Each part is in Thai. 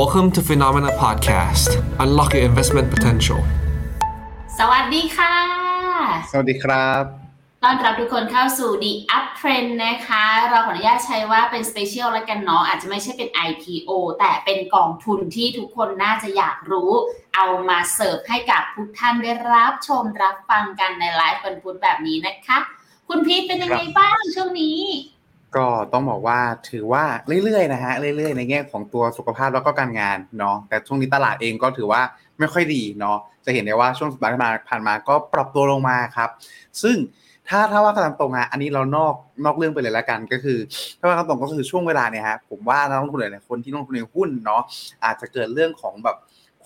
Welcome to Phenomena Podcast. Unlock your investment potential. สวัสดีค่ะ สวัสดีครับต้อนรับทุกคนเข้าสู่ The Up Trend นะคะ เราขออนุญาตใช้ว่าเป็น Special แล้วกันเนาะอาจจะไม่ใช่เป็น IPO แต่เป็นกองทุนที่ทุกคนน่าจะอยากรู้ เอามาเสิร์ฟให้กับทุกท่านได้รับชมรับฟังกันในไลฟ์วันพุธแบบนี้นะคะ คุณพีทเป็นยังไงบ้างช่วงนี้ ก็ต้องบอกว่าถือว่าเรื่อยๆนะฮะเรื่อยๆ ในแง่ของตัวสุขภาพแล้วก็การงานเนาะแต่ช่วงนี้ตลาดเองก็ถือว่าไม่ค่อยดีเนาะจะเห็นได้ว่าช่วงสัปดาห์ที่ผ่านมาก็ปรับตัวลงมาครับ ซึ่งถ้าถ้าว่าตามตรงอะอันนี้เรานอกนอกเรื่องไปเลยละกัน ก็คือ ถ้าว่าตามตรงก็คือช่วงเวลาเนี่ยฮะผมว่านักลงทุนหลายๆคนที่ลงทุนในหุ้นเนาะอาจจะเกิดเรื่องของแบบ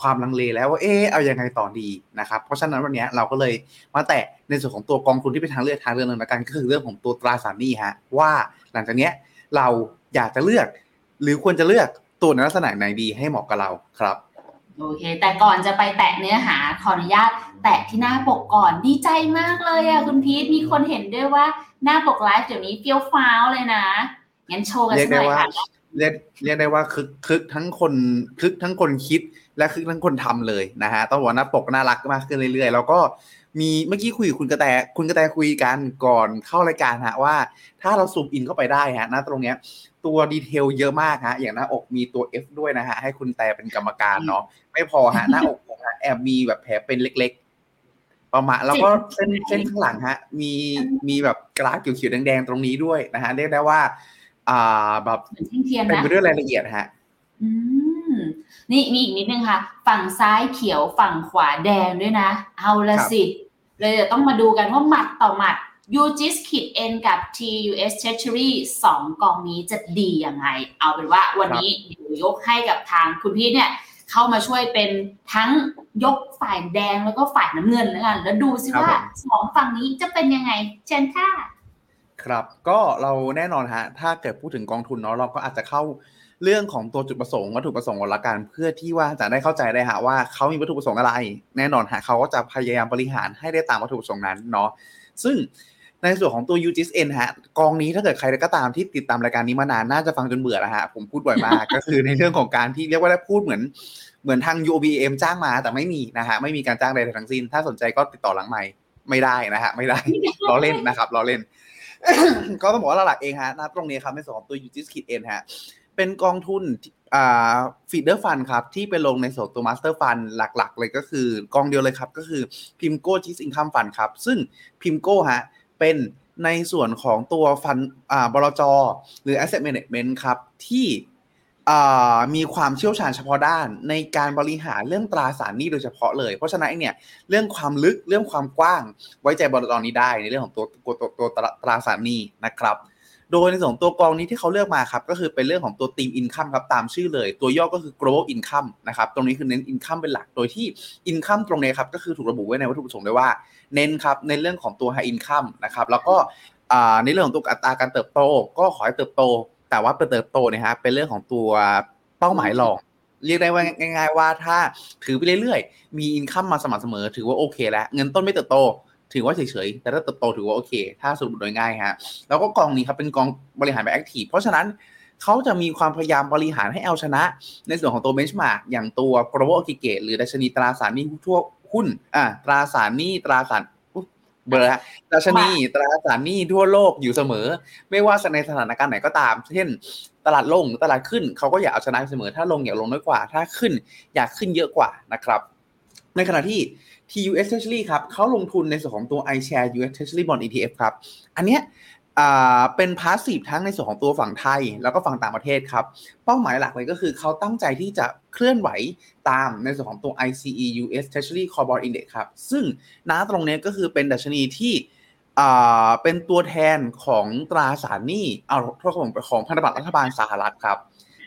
ความลังเลแล้วว่าเออเอายังไงต่อดีนะครับเพราะฉะนั้นวันนี้เราก็เลยมาแตะในส่วนของตัวกองทุนที่เป็นทางเลือกทางเลือกหนึงละกันก็คือเรื่องของตัวตราสารหนี้ฮะว่า ลังจากเนี้ยเราอยากจะเลือก หรือควรจะเลือกตัวในลักษณะไหนดีให้เหมาะกับเราครับโอเค แต่ก่อนจะไปแตะเนื้อหาขออนุญาต แตะที่หน้าปกก่อนดีใจมากเลยอะคุณพีทมีคนเห็นด้วยว่าหน้าปกไลฟ์เดี๋ยวนี้เฟี้ยวฟ้าวเลยนะงั้นโชว์กันเรีสัยกกหได้น่อยว่าค่ะเรียกเรียกได้ว่าคึกคึกทั้งคนคึกทั้งคนคิดและคึกทั้งคนทำเลยนะฮะต้องบอกว่าหน้าปกน่ารักมากขึ้นเรื่อยๆ แล้วก็ มีเมื่อกี้คุยกับคุณกระแตคุณกระแตคุยกันก่อนเข้ารายการฮะว่า ถ้าเราซูมอินเข้าไปได้ฮะหน้าตรงเนี้ย ตัวดีเทลเยอะมากฮะอย่างหน้าอกมีตัว F ด้วยนะฮะให้คุณแต่เป็นกรรมการเนาะไม่พอฮะหน้าอกผมฮะแอบมีแบบแผลเป็นเล็กๆ ประมาณแล้วก็เส้นเส้นข้างหลังฮะ มีมีแบบกราฟเขียวๆแดงๆตรงนี้ด้วยนะฮะเรียกได้ว่า อ่าแบบเหมือนเทียนเป็นนะไปด้วยรายละเอียดฮะอืมนี่มีอีกนิดนึงค่ะ ฝั่งซ้ายเขียวฝั่งขวาแดงด้วยนะ เอาละครับสิ เลยเดี๋ยวต้องมาดูกันว่าหมัดต่อหมัด UGIS ขีด N กับ TUS Treasury สองกองนี้จะดียังไง เอาเป็นว่าวันนี้เดี๋ยวยกให้กับทางคุณพี่เนี่ย เข้ามาช่วยเป็นทั้งยกฝ่ายแดงแล้วก็ฝ่ายน้ำเงินแล้วกัน แล้วดูซิครับว่าผมสองฝั่งนี้จะเป็นยังไง เชิญค่ะ ครับก็เราแน่นอนฮะ ถ้าเกิดพูดถึงกองทุนเนาะเราก็อาจจะเข้า เรื่องของตัวจุดประสงค์วัตถุประสงค์ก่อนละกันเพื่อที่ว่าจะได้เข้าใจได้ฮะว่าเขามีวัตถุประสงค์อะไร แน่นอนฮะเขาก็จะพยายามบริหารให้ได้ตามวัตถุประสงค์นั้นเนาะซึ่งในส่วนของตัว UGSN ฮะกองนี้ถ้าเกิดใครก็ตามที่ติดตามรายการนี้มานานน่าจะฟังจนเบื่อแล้วฮะผมพูดบ่อยมากก็คือในเรื่องของการที่เรียกว่าได้พูดเหมือนเหมือนทาง UOBM จ้างมาแต่ไม่มีนะฮะไม่มีการจ้างใดๆทั้งสิ้น ถ้าสนใจก็ติดต่อหลังใหม่ไม่ได้นะฮะไม่ได้ล้อเล่นนะครับล้อเล่น ก็ต้องบอกว่าหลักๆเองฮะนะตรงนี้ครับในส่วนของตัว UGIS ขีด N ฮะ เป็นกองทุนอ่า feeder fund ครับ ที่ไปลงในส่วนตัว master fund หลักๆ เลยก็คือกองเดียวเลยครับ ก็คือ PIMCO GIS Income Fund ครับ ซึ่ง PIMCO ฮะเป็นในส่วนของตัว fund อ่าบลจหรือ asset management ครับที่มีความเชี่ยวชาญเฉพาะด้านในการบริหารเรื่องตราสารหนี้โดยเฉพาะเลย เพราะฉะนั้นเนี่ยเรื่องความลึกเรื่องความกว้างไว้ใจบลจนี้ได้ในเรื่องของตัวตัวตัวตราสารหนี้นะครับ โดยในส่วนของตัวกองนี้ที่เขาเลือกมาครับก็คือเป็นเรื่องของตัว team income ครับตามชื่อเลย ตัวย่อก็คือ global income นะครับตรงนี้คือเน้น income เป็นหลัก โดยที่ income ตรงนี้ครับก็คือถูกระบุไว้ในวัตถุประสงค์ด้วยว่าเน้นครับในเรื่องของตัว high income นะครับแล้วก็ในเรื่องของตัวอัตราการเติบโต ก็ขอให้เติบโต แต่ว่าเติบโตเนี่ยฮะเป็นเรื่องของตัวเป้าหมายรองเรียกได้ว่าง่าย ๆ ว่าถ้าถือไปเรื่อยๆ มี income มาสม่ำเสมอ ถือว่าโอเคแล้ว เงินต้นไม่เติบโต ถือว่าเฉยๆแต่ถ้าเติบโตถือว่าโอเค ถ้าสรุปโดยง่ายฮะแล้วก็กองนี้ครับเป็นกองบริหารแบบ active เพราะฉะนั้นเขาจะมีความพยายามบริหารให้เอาชนะ ในส่วนของตัว benchmark อย่างตัว global aggregate หรือดัชนีตราสารหนี้ทั่วหุ้นอ่าตราสารหนี้ตราสารเบลอฮะดัชนีตราสารหนี้ทั่วโลกอยู่เสมอ ไม่ว่าในสถานการณ์ไหนก็ตาม เช่น ตลาดลงหรือตลาดขึ้นเขาก็อยากเอาชนะเสมอ ถ้าลงอยากลงน้อยกว่า ถ้าขึ้นอยากขึ้นเยอะกว่านะครับ ในขณะที่ TUS Treasury ครับเขาลงทุนในส่วนของตัว iShare US Treasury Bond ETF ครับ อันเนี้ยเป็นพาสซีฟทั้งในส่วนของตัวฝั่งไทย แล้วก็ฝั่งต่างประเทศครับ เป้าหมายหลักเลยก็คือเขาตั้งใจที่จะเคลื่อนไหวตามในส่วนของตัว ICE US Treasury Core Bond Index ครับ ซึ่งน้าตรงนี้ก็คือเป็นดัชนีที่เป็นตัวแทนของตราสารหนี้เอาโทษของของพันธบัตรรัฐบาลสหรัฐครับ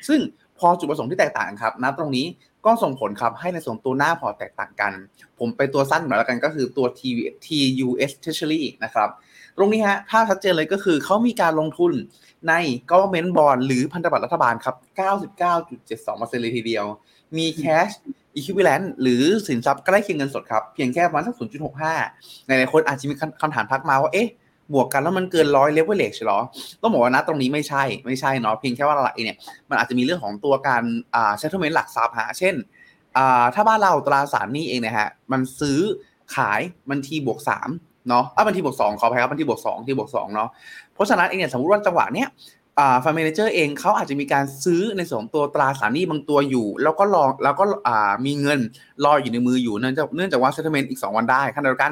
ซึ่งพอจุดประสงค์ที่แตกต่างครับณตรงนี้ ก็ส่งผลครับให้ในส่วนตัวหน้าพอแตกต่างกัน ผมไปตัวสั้นหน่อยแล้วกันก็คือตัว T- TUS Treasury นะครับ ตรงนี้ฮะภาพชัดเจนเลยก็คือเขามีการลงทุนใน government bond หรือพันธบัตรรัฐบาลครับ 99.72%เลยทีเดียว มี cash equivalent หรือสินทรัพย์ใกล้เคียงเงินสดครับ เพียงแค่ประมาณสัก 0.65 หลายๆคนอาจจะมีคำถามทักมาว่า เอ๊ะ บวกกันแล้วมันเกินร้อยเลเวลเลชหรอ ต้องบอกว่านะตรงนี้ไม่ใช่ไม่ใช่เนาะเพียงแค่ว่าอะไรเนี่ยมันอาจจะมีเรื่องของตัวการอ่าเซตเท l เมนต์หลักทรัพย์ฮะเช่นอ่าถ้าบ้านเราตราสารหนี้เองนะฮะมันซื้อขายมัน T บวกสามเนาะอะมัน T บวกสองขออภัยครับมัน T บวกสอง T บวกสองเนาะเพราะฉะนั้นเองเนี่ยสมมติว่าจังหวะเนี้ยอ่า fund manager เองเขาอาจจะมีการซื้อในส่วนของตัวตราสารหนี้บางตัวอยู่ แล้วก็รอแล้วก็อ่ามีเงินรออยู่ในมืออยู่เนื่องจากเนื่องจากว่า settlement อีก 2 วันได้ขณะเดียวกัน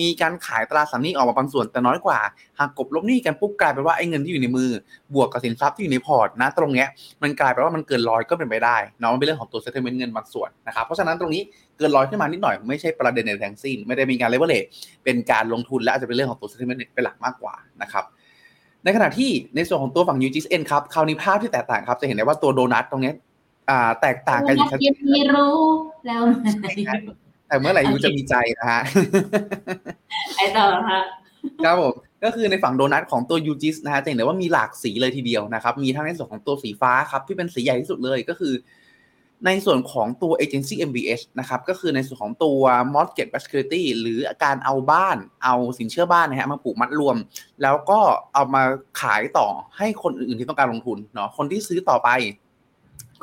มีการขายตราสารหนี้ออกมาบางส่วนแต่น้อยกว่า หักกลบลบหนี้กันปุ๊บกลายเป็นว่าไอ้เงินที่อยู่ในมือ บวกกับสินทรัพย์ที่อยู่ในพอร์ตนะ ตรงเนี้ยมันกลายเป็นว่ามันเกินร้อยก็เป็นไปได้เนาะมันเป็นเรื่องของตัว settlement เงินบางส่วนนะครับเพราะฉะนั้นตรงนี้เกินร้อยขึ้นมานิดหน่อยไม่ใช่ประเด็นในแทงสิ้น ไม่ได้มีการ leverage ในการลงทุนและอาจจะเป็นเรื่องของตัว settlement เป็นหลักมากกว่านะครับในขณะที่ในส่วนของตัวฝั่ง UGSN ครับคราวนี้ภาพที่แตกต่างครับจะเห็นได้ว่าตัวโดนัทตรงเนี้ยอ่าแตกต่างกันอย่างชัดเจนไม่รู้แล้ว แต่เมื่อไหร่ยูจะมีใจนะฮะไอต่อค่ะครับผมก็คือในฝั่งโดนัทของตัวยูจิสนะฮะจะเห็นได้ว่ามีหลากสีเลยทีเดียวนะครับ มีทั้งในส่วนของตัวสีฟ้าครับที่เป็นสีใหญ่ที่สุดเลยก็คือ ในส่วนของตัว agency MBS นะครับก็คือในส่วนของตัว mortgage backed security หรือการเอาบ้านเอาสินเชื่อบ้านนะฮะมาปลูกมัดรวม แล้วก็เอามาขายต่อให้คนอื่นๆที่ต้องการลงทุนเนาะคนที่ซื้อต่อไป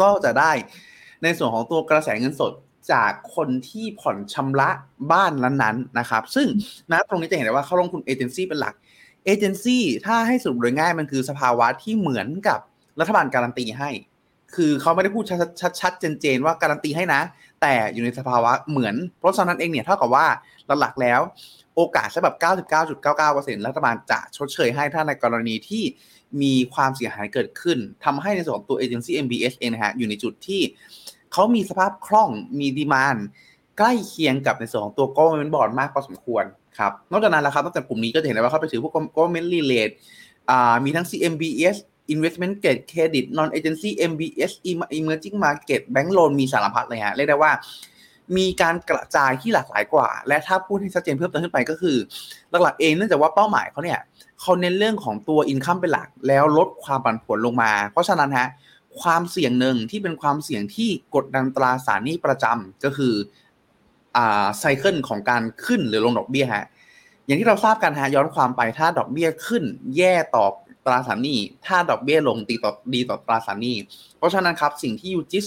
ก็จะได้ในส่วนของตัวกระแสเงินสด จากคนที่ผ่อนชำระบ้านนั้นๆนะครับ ซึ่งนะตรงนี้จะเห็นได้ว่าเขาลงทุนเอเจนซี่เป็นหลักเอเจนซี่ถ้าให้สรุปโดยง่ายมันคือสภาวะที่เหมือนกับรัฐบาลการันตีให้ คือเขาไม่ได้พูดชัดๆเจนๆว่าการันตีให้นะ แต่อยู่ในสภาวะเหมือน เพราะฉะนั้นเองเนี่ยเท่ากับว่าหลักๆแล้ว โอกาสใช่แบบ99.99%รัฐบาลจะชดเชยให้ถ้าในกรณีที่มีความเสียหายเกิดขึ้นทำให้ในส่วนของตัวเอเจนซี่ MBS เองนะฮะอยู่ในจุดที่ เขามีสภาพคล่องมีดีมานใกล้เคียงกับในส่วนของตัว government bond มากพอสมควรครับนอกจากนั้นแล้วครับนอกจากกลุ่มนี้ก็จะเห็นได้ว่าเขาไปถือพวก government relate อ่ามีทั้ง CMBS investment grade credit non agency MBS emerging market bank loan มีสารพัดเลยฮะเรียกได้ว่า มีการกระจายที่หลากหลายกว่า และถ้าพูดให้ชัดเจนเพิ่มเติมขึ้นไปก็คือ หลักๆเองเนื่องจากว่าเป้าหมายเขาเนี่ยเขาเน้นเรื่องของตัวอินคัมเป็นหลัก แล้วลดความผันผวนลงมา เพราะฉะนั้นฮะ ความเสี่ยงหนึ่งที่เป็นความเสี่ยงที่กดดันตราสารหนี้ประจำก็คืออ่าไซเคิลของการขึ้นหรือลงดอกเบี้ยฮะอย่างที่เราทราบกันฮะย้อนความไปถ้าดอกเบี้ยขึ้น แย่ต่อตราสารหนี้ถ้าดอกเบี้ยลงตีต่อดีต่อตราสารหนี้เพราะฉะนั้นครับสิ่งที่ UGIS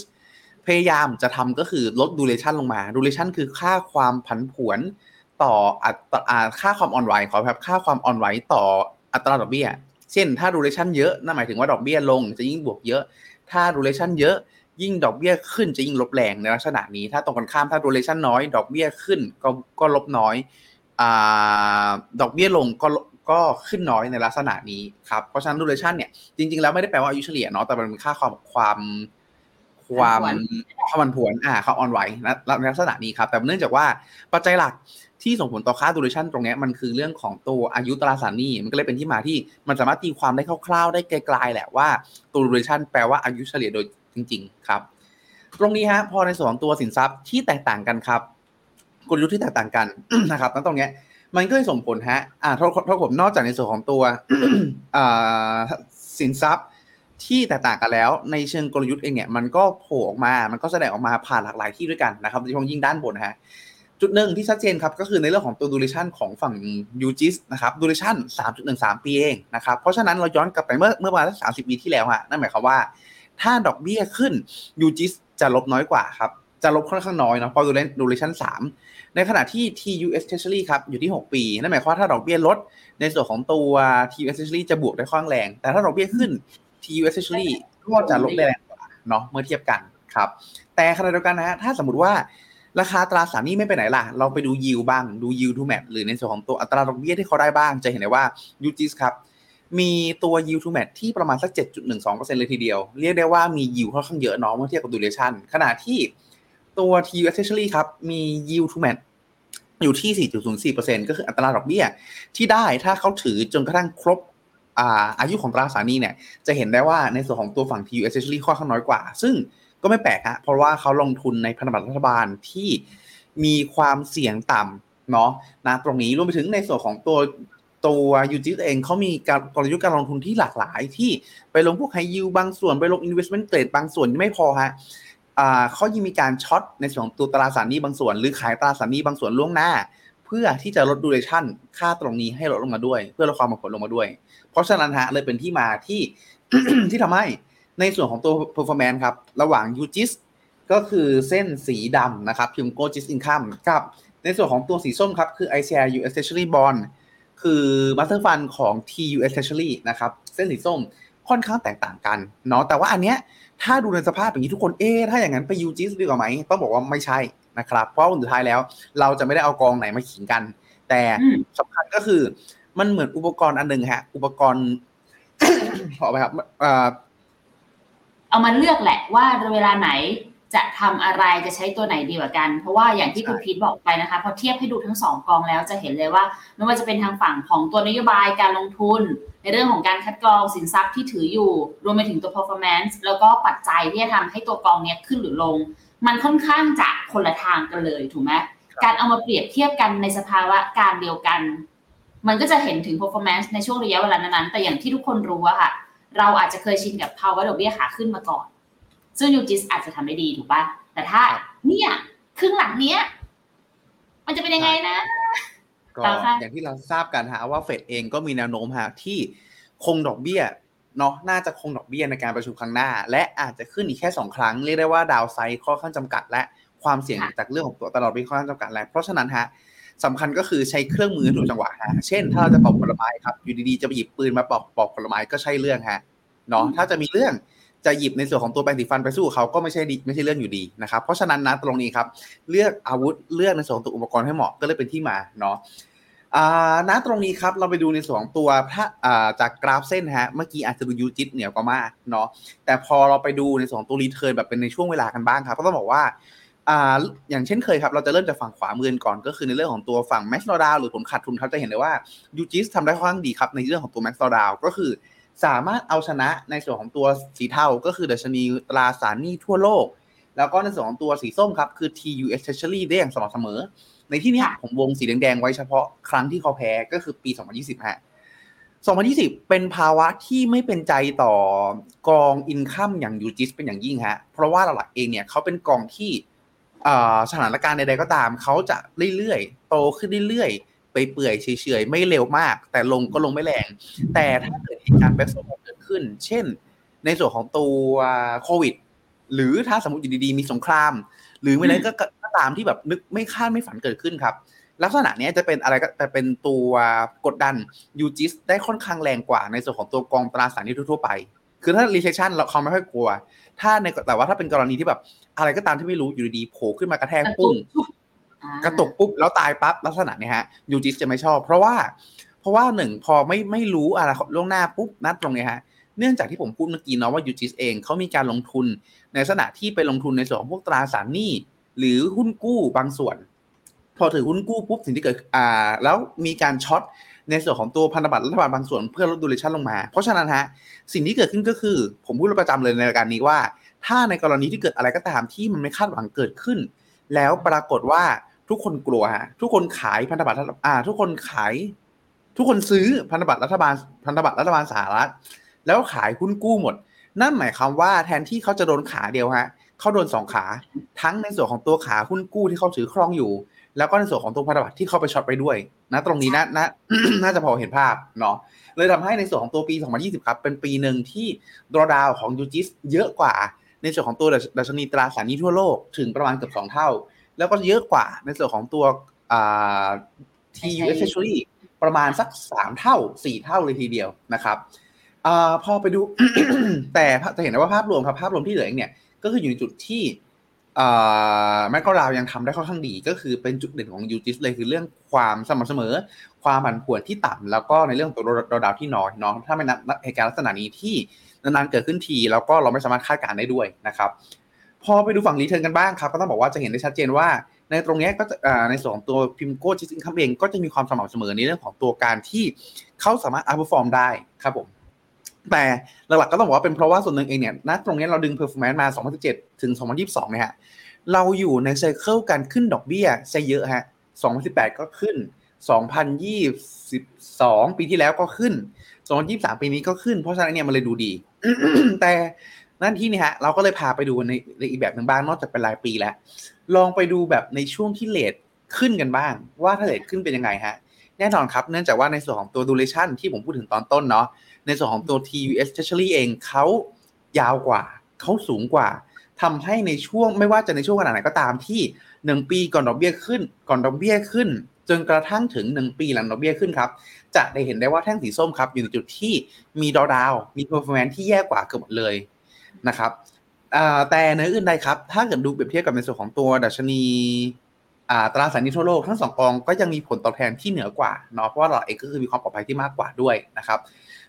พยายามจะทำก็คือลด duration ลงมา duration คือค่าความผันผวนต่ออัตราค่าความอ่อนไหวขออภัยครับค่าความอ่อนไหวต่ออัตราดอกเบี้ย เช่นถ้า duration เยอะนั่นหมายถึงว่าดอกเบี้ยลงจะยิ่งบวกเยอะ ถ้า duration เยอะยิ่งดอกเบี้ยขึ้นจะยิ่งลบแรงในลักษณะนี้ ถ้าตรงกันข้ามถ้า duration น้อย ดอกเบี้ยขึ้นก็ก็ลบน้อยอ่าดอกเบี้ยลงก็ก็ขึ้นน้อยในลักษณะนี้ครับเพราะฉะนั้นดูเลชันเนี่ยจริง ๆ แล้วไม่ได้แปลว่าอายุเฉลี่ยเนาะแต่มันเป็นค่าความความความความมันผวนอ่าความอ่อนไหวนะในลักษณะนี้ครับ แต่เนื่องจากว่าปัจจัยหลัก ที่ส่งผลต่อค่าดูเรชั่นตรงนี้มันคือเรื่องของตัวอายุตราสารหนี้มันก็เลยเป็นที่มาที่มันสามารถตีความได้คร่าวๆ ได้ไกลๆแหละว่าตัวดูเรชั่นแปลว่าอายุเฉลี่ยโดยจริง ๆ ครับ ตรงนี้ฮะพอในส่วนของตัวสินทรัพย์ที่แตกต่างกันครับกลยุทธ์ที่แตกต่างกันนะครับนั้นตรงนี้มันก็เลยส่งผลฮะอ่าถ้าผมนอกจากในส่วนของตัวอ่าสินทรัพย์ที่แตกต่างกันแล้ว ในเชิงกลยุทธ์เองเนี่ยมันก็โผล่ออกมา มันก็แสดงออกมาผ่านหลากหลายที่ด้วยกันนะครับโดยเฉพาะยิ่งด้านบนฮะ จุดหนึ่งที่ชัดเจนครับก็คือในเรื่องของตัวดูเรชันของฝั่งยูจิสนะครับดูเรชัน3.13 ปีเองนะครับเพราะฉะนั้นเราย้อนกลับไปเมื่อเมื่อประมาณสามสิบปีที่แล้วฮะนั่นหมายความว่า ถ้าดอกเบี้ยขึ้นยูจิสจะลบน้อยกว่าครับจะลบค่อนข้างน้อยเนาะพอดูเรดูเรชัน3ในขณะที่ TUS Treasury ครับอยู่ที่ 6 ปี นั่นหมายความว่าถ้าดอกเบี้ยลด ในส่วนของตัว TUS Treasury จะบวกได้ค่อนข้างแรง แต่ถ้าดอกเบี้ยขึ้น TUS Treasury ก็จะลบได้แรงกว่าเนาะเมื่อเทียบกันครับ แต่ขณะเดียวกันนะฮะถ้าสมมติว่า ราคาตราสารหนี้ไม่ไปไหนล่ะ เราไปดูยิวบ้าง ดูยิวทูแมทหรือในส่วนของตัวอัตราดอกเบี้ยที่เขาได้บ้าง จะเห็นได้ว่ายูจิสครับ มีตัวยิวทูแมทที่ประมาณสัก 7.12%เลยทีเดียว เรียกได้ว่ามียิวค่อนข้างเยอะเนาะเมื่อเทียบกับดูเรชั่นขณะที่ตัว TU Treasury ครับ มียิวทูแมทอยู่ที่ 4.04%ก็คืออัตราดอกเบี้ยที่ได้ถ้าเขาถือจนกระทั่งครบอาอายุของตราสารนี้เนี่ย จะเห็นได้ว่าในส่วนของตัวฝั่ง TU Treasury ค่อนข้างน้อยกว่า ซึ่ง ก็ไม่แปลกฮะเพราะว่าเขาลงทุนในพันธบัตรรัฐบาลที่มีความเสี่ยงต่ำเนาะนะตรงนี้รวมไปถึงในส่วนของตัวตัว UGIS เองเขามีการกลยุทธ์การลงทุนที่หลากหลายที่ไปลงพวกไฮยิวบางส่วนไปลง investment grade บางส่วนไม่พอฮะเขายังมีการ short ในส่วนของตัวตราสารหนี้บางส่วน หรือขายตราสารหนี้บางส่วนล่วงหน้า เพื่อที่จะลด duration ค่าตรงนี้ให้ลดลงมาด้วย เพื่อลดความผันผวนลงมาด้วย เพราะฉะนั้นฮะเลยเป็นที่มาที่ที่ทำให้ ในส่วนของตัว performance ครับ ระหว่าง UGIS ก็คือเส้นสีดำนะครับ PIMCO GIS Incomeกับ ในส่วนของตัวสีส้มครับ คือ ICR US Treasury Bond คือ Master Fund ของ TUS Treasury นะครับ เส้นสีส้มค่อนข้างแตกต่างกันเนาะแต่ว่าอันเนี้ยถ้าดูในสภาพอย่างนี้ทุกคนเอ๊ะถ้าอย่างนั้นไป UGIS ดีกว่าไหมต้องบอกว่าไม่ใช่นะครับ เพราะสุดท้ายแล้ว เราจะไม่ได้เอากองไหนมาขิงกัน แต่อืมสำคัญก็คือมันเหมือนอุปกรณ์อันหนึ่งฮะ อุปกรณ์ขอไปครับ เอ่อเอามาเลือกแหละว่าเวลาไหนจะทำอะไรจะใช้ตัวไหนดีกว่ากัน เพราะว่าอย่างที่คุณใช่พีทบอกไปนะคะพอเทียบให้ดูทั้งสองกองแล้วจะเห็นเลยว่า ไม่ว่าจะเป็นทางฝั่งของตัวนโยบายการลงทุน ในเรื่องของการคัดกรองสินทรัพย์ที่ถืออยู่ รวมไปถึงตัว performance แล้วก็ปัจจัยที่จะทำให้ตัวกองเนี้ยขึ้นหรือลง มันค่อนข้างจะคนละทางกันเลยถูกไหมการเอามาเปรียบเทียบกันในสภาวะการเดียวกัน มันก็จะเห็นถึง performance ในช่วงระยะเวลานั้นๆแต่อย่างที่ทุกคนรู้อะค่ะ เราอาจจะเคยชินกับภาวะดอกเบี้ยขาขึ้นมาก่อน ซึ่งยูจิสอาจจะทำได้ดีถูกปะแต่ถ้าครับเนี่ยครึ่งหลังเนี้ย มันจะเป็นยังไงนะก็ต่อค่ะอย่างที่เราทราบกันฮะว่าเฟดเองก็มีแนวโน้มฮะที่คงดอกเบี้ยเนาะน่าจะคงดอกเบี้ยในการประชุมครั้งหน้า และอาจจะขึ้นอีกแค่สองครั้งเรียกได้ว่าดาวไซด์ค่อนข้างจำกัด และความเสี่ยงจากเรื่องของตัวตลาดดอกเบี้ยค่อนข้างจำกัดแล้วเพราะฉะนั้นฮะ สำคัญก็คือใช้เครื่องมือให้ถูกจังหวะฮะเช่น ถ้าเราจะปอกผลไม้ครับ อยู่ดีๆจะไปหยิบปืนมาปอกปอกผลไม้ก็ใช่เรื่องฮะเนาะถ้าจะมีเรื่องจะหยิบในส่วนของตัวแปรงสีฟันไปสู้เขาก็ไม่ใช่ดีไม่ใช่เรื่องอยู่ดีนะครับเพราะฉะนั้นนะตรงนี้ครับ เลือกอาวุธเลือกในส่วนของตัวอุปกรณ์ให้เหมาะก็เลยเป็นที่มาเนาะอ่าณตรงนี้ครับเราไปดูในส่วนของตัวพระอ่าจากกราฟเส้นฮะเมื่อกี้อาจจะดูยูจิตเหนียวกว่ามากเนาะแต่พอเราไปดูในส่วนของตัวรีเทิร์นแบบเป็นในช่วงเวลากันบ้างครับ ก็ต้องบอกว่า อ่าอย่างเช่นเคยครับเราจะเริ่มจากฝั่งขวามือก่อนก็คือในเรื่องของตัวฝั่งแม็กซ์โนดาวหรือผลขาดทุนครับจะเห็นได้ว่ายูจิสทำได้ค่อนข้างดีครับในเรื่องของตัวแม็กซ์โนดาวก็คือสามารถเอาชนะในส่วนของตัวสีเทาก็คือดัชนีตราสารหนี้ทั่วโลก แล้วก็ในส่วนของตัวสีส้มครับคือ TUS Treasury ได้อย่างสม่ำเสมอ ในที่นี้ผมวงสีแดงๆไว้เฉพาะครั้งที่เขาแพ้ก็คือปี 2020ฮะ2020 เป็นภาวะที่ไม่เป็นใจต่อกองอินคัมอย่างยูจิสเป็นอย่างยิ่งฮะเพราะว่าหลักเองเนี่ยเขาเป็นกองที่ สถานการณ์ใดๆก็ตามเขาจะเรื่อยๆโตขึ้นเรื่อยๆไปเปื่อยเฉยๆไม่เร็วมาก แต่ลงก็ลงไม่แรง แต่ถ้าเกิดเหตุการณ์แบ็กโซนเกิดขึ้น เช่น ในส่วนของตัวโควิด หรือถ้าสมมติอยู่ดีๆมีสงคราม หรือไม่ไรก็ตามที่แบบนึกไม่คาดไม่ฝันเกิดขึ้นครับ ลักษณะนี้จะเป็นอะไรก็แต่เป็นตัวกดดันยูจิสได้ค่อนข้างแรงกว่าในส่วนของตัวกองตราสารนี้ทั่วๆไป คือถ้า recession เราเขาไม่ค่อยกลัว ถ้าในแต่ว่าถ้าเป็นกรณีที่แบบ อะไรก็ตามที่ไม่รู้อยู่ดีๆโผล่ขึ้นมากระแทกปุ้งอ่ากระตุกปุ๊บแล้วตายปั๊บลักษณะเนี้ยฮะ UGIS จะไม่ชอบ เพราะว่า เพราะว่าหนึ่งพอไม่ไม่รู้อะไรล่วงหน้าปุ๊บนัดตรงเนี้ยฮะเนื่องจากที่ผมพูดเมื่อกี้เนาะว่า UGIS เองเขามีการลงทุนในลักษณะที่ไปลงทุนในส่วนของพวกตราสารหนี้หรือหุ้นกู้บางส่วน พอถือหุ้นกู้ปุ๊บสิ่งที่เกิดอ่า แล้วมีการ short ในส่วนของตัวพันธบัตรรัฐบาลบางส่วนเพื่อลด duration ลงมา เพราะฉะนั้นฮะสิ่งที่เกิดขึ้นก็คือ ผมพูดประจำเลยในรายการนี้ว่า ถ้าในกรณีที่เกิดอะไรก็ตามที่มันไม่คาดหวังเกิดขึ้น แล้วปรากฏว่าทุกคนกลัวฮะทุกคนขายพันธบัตรรัฐอ่า ทุกคนขาย ทุกคนซื้อพันธบัตรรัฐบาลพันธบัตรรัฐบาลสหรัฐแล้วขายหุ้นกู้หมด นั่นหมายความว่าแทนที่เขาจะโดนขาเดียวฮะเขาโดนสองขา ทั้งในส่วนของตัวขาหุ้นกู้ที่เขาถือครองอยู่ แล้วก็ในส่วนของตัวพันธบัตรที่เขาไปช็อตไปด้วยนะตรงนี้นะนะน่าจะพอเห็นภาพเนาะเลยทำให้ในส่วนของตัวปี 2020 ครับ เป็นปีหนึ่งที่ drawdown ของ UGIS เยอะกว่าในส่วนของตัวดัชนีตราสารหนี้ทั่วโลกถึงประมาณเกือบสองเท่า แล้วก็เยอะกว่าในส่วนของตัวอ่า TUS Treasury ประมาณสักสามเท่าสี่เท่าเลยทีเดียวนะครับอาพอไปดูแต่จะเห็นได้ว่าภาพรวมครับภาพรวมที่เหลือเองเนี่ยก็คืออยู่ในจุดที่ แมกกราวยังทำได้ค่อนข้างดี ก็คือเป็นจุดเด่นของ UGIS เลยคือเรื่องความสม่ำเสมอ ความผันผวนที่ต่ำแล้วก็ในเรื่องตัวดาวดที่น้อยเนาะถ้าไม่นับเหตุการณ์ลักษณะนี้ที่นานๆเกิดขึ้นที แล้วก็เราไม่สามารถคาดการณ์ได้ด้วยนะครับพอไปดูฝั่ง return กันบ้างครับก็ต้องบอกว่าจะเห็นได้ชัดเจนว่า ในตรงนี้ก็จะในส่วนของตัว PIMCO GIS Income เองก็จะมีความสม่ำเสมอในเรื่องของตัวการที่เขาสามารถ outperform ได้ครับผม แต่หลักๆก็ต้องบอกว่าเป็นเพราะว่าส่วนหนึ่งเองเนี่ยณตรงนี้เราดึง performance มา 2017 ถึง 2022 เนี่ยฮะ เราอยู่ในไซเคิลการขึ้นดอกเบี้ยซะเยอะฮะ 2018 ก็ขึ้น 2022 ปีที่แล้วก็ขึ้น 2023 ปีนี้ก็ขึ้น เพราะฉะนั้นเนี่ยมันเลยดูดี แต่นั่นที่นี่ฮะ เราก็เลยพาไปดูในในอีกแบบหนึ่งบ้างนอกจากเป็นรายปีแล้ว ลองไปดูแบบในช่วงที่เลทขึ้นกันบ้าง ว่าถ้าเรทขึ้นเป็นยังไงฮะ แน่นอนครับ เนื่องจากว่าในส่วนของตัว duration ที่ผมพูดถึงตอนต้นเนาะ ในส่วนของตัว TUS Treasury เองเขายาวกว่าเขาสูงกว่าทำให้ในช่วงไม่ว่าจะในช่วงขนาดไหนก็ตามที่หนึ่งปีก่อนดอกเบี้ยขึ้น ก่อนดอกเบี้ยขึ้น จนกระทั่งถึงหนึ่งปีหลังดอกเบี้ยขึ้นครับ จะได้เห็นได้ว่าแท่งสีส้มครับ อยู่ในจุดที่มีดอดาวมี performance ที่แย่กว่าเกือบหมดเลยนะครับแต่ในอื่นใดครับ ถ้าเกิดดูเปรียบเทียบกับในส่วนของตัวดัชนีตราสารหนี้ทั่วโลกทั้งสองกองก็ยังมีผลตอบแทนที่เหนือกว่าเนาะเพราะว่าเราเองก็คือมีความปลอดภัยที่มากกว่าด้วยนะครับ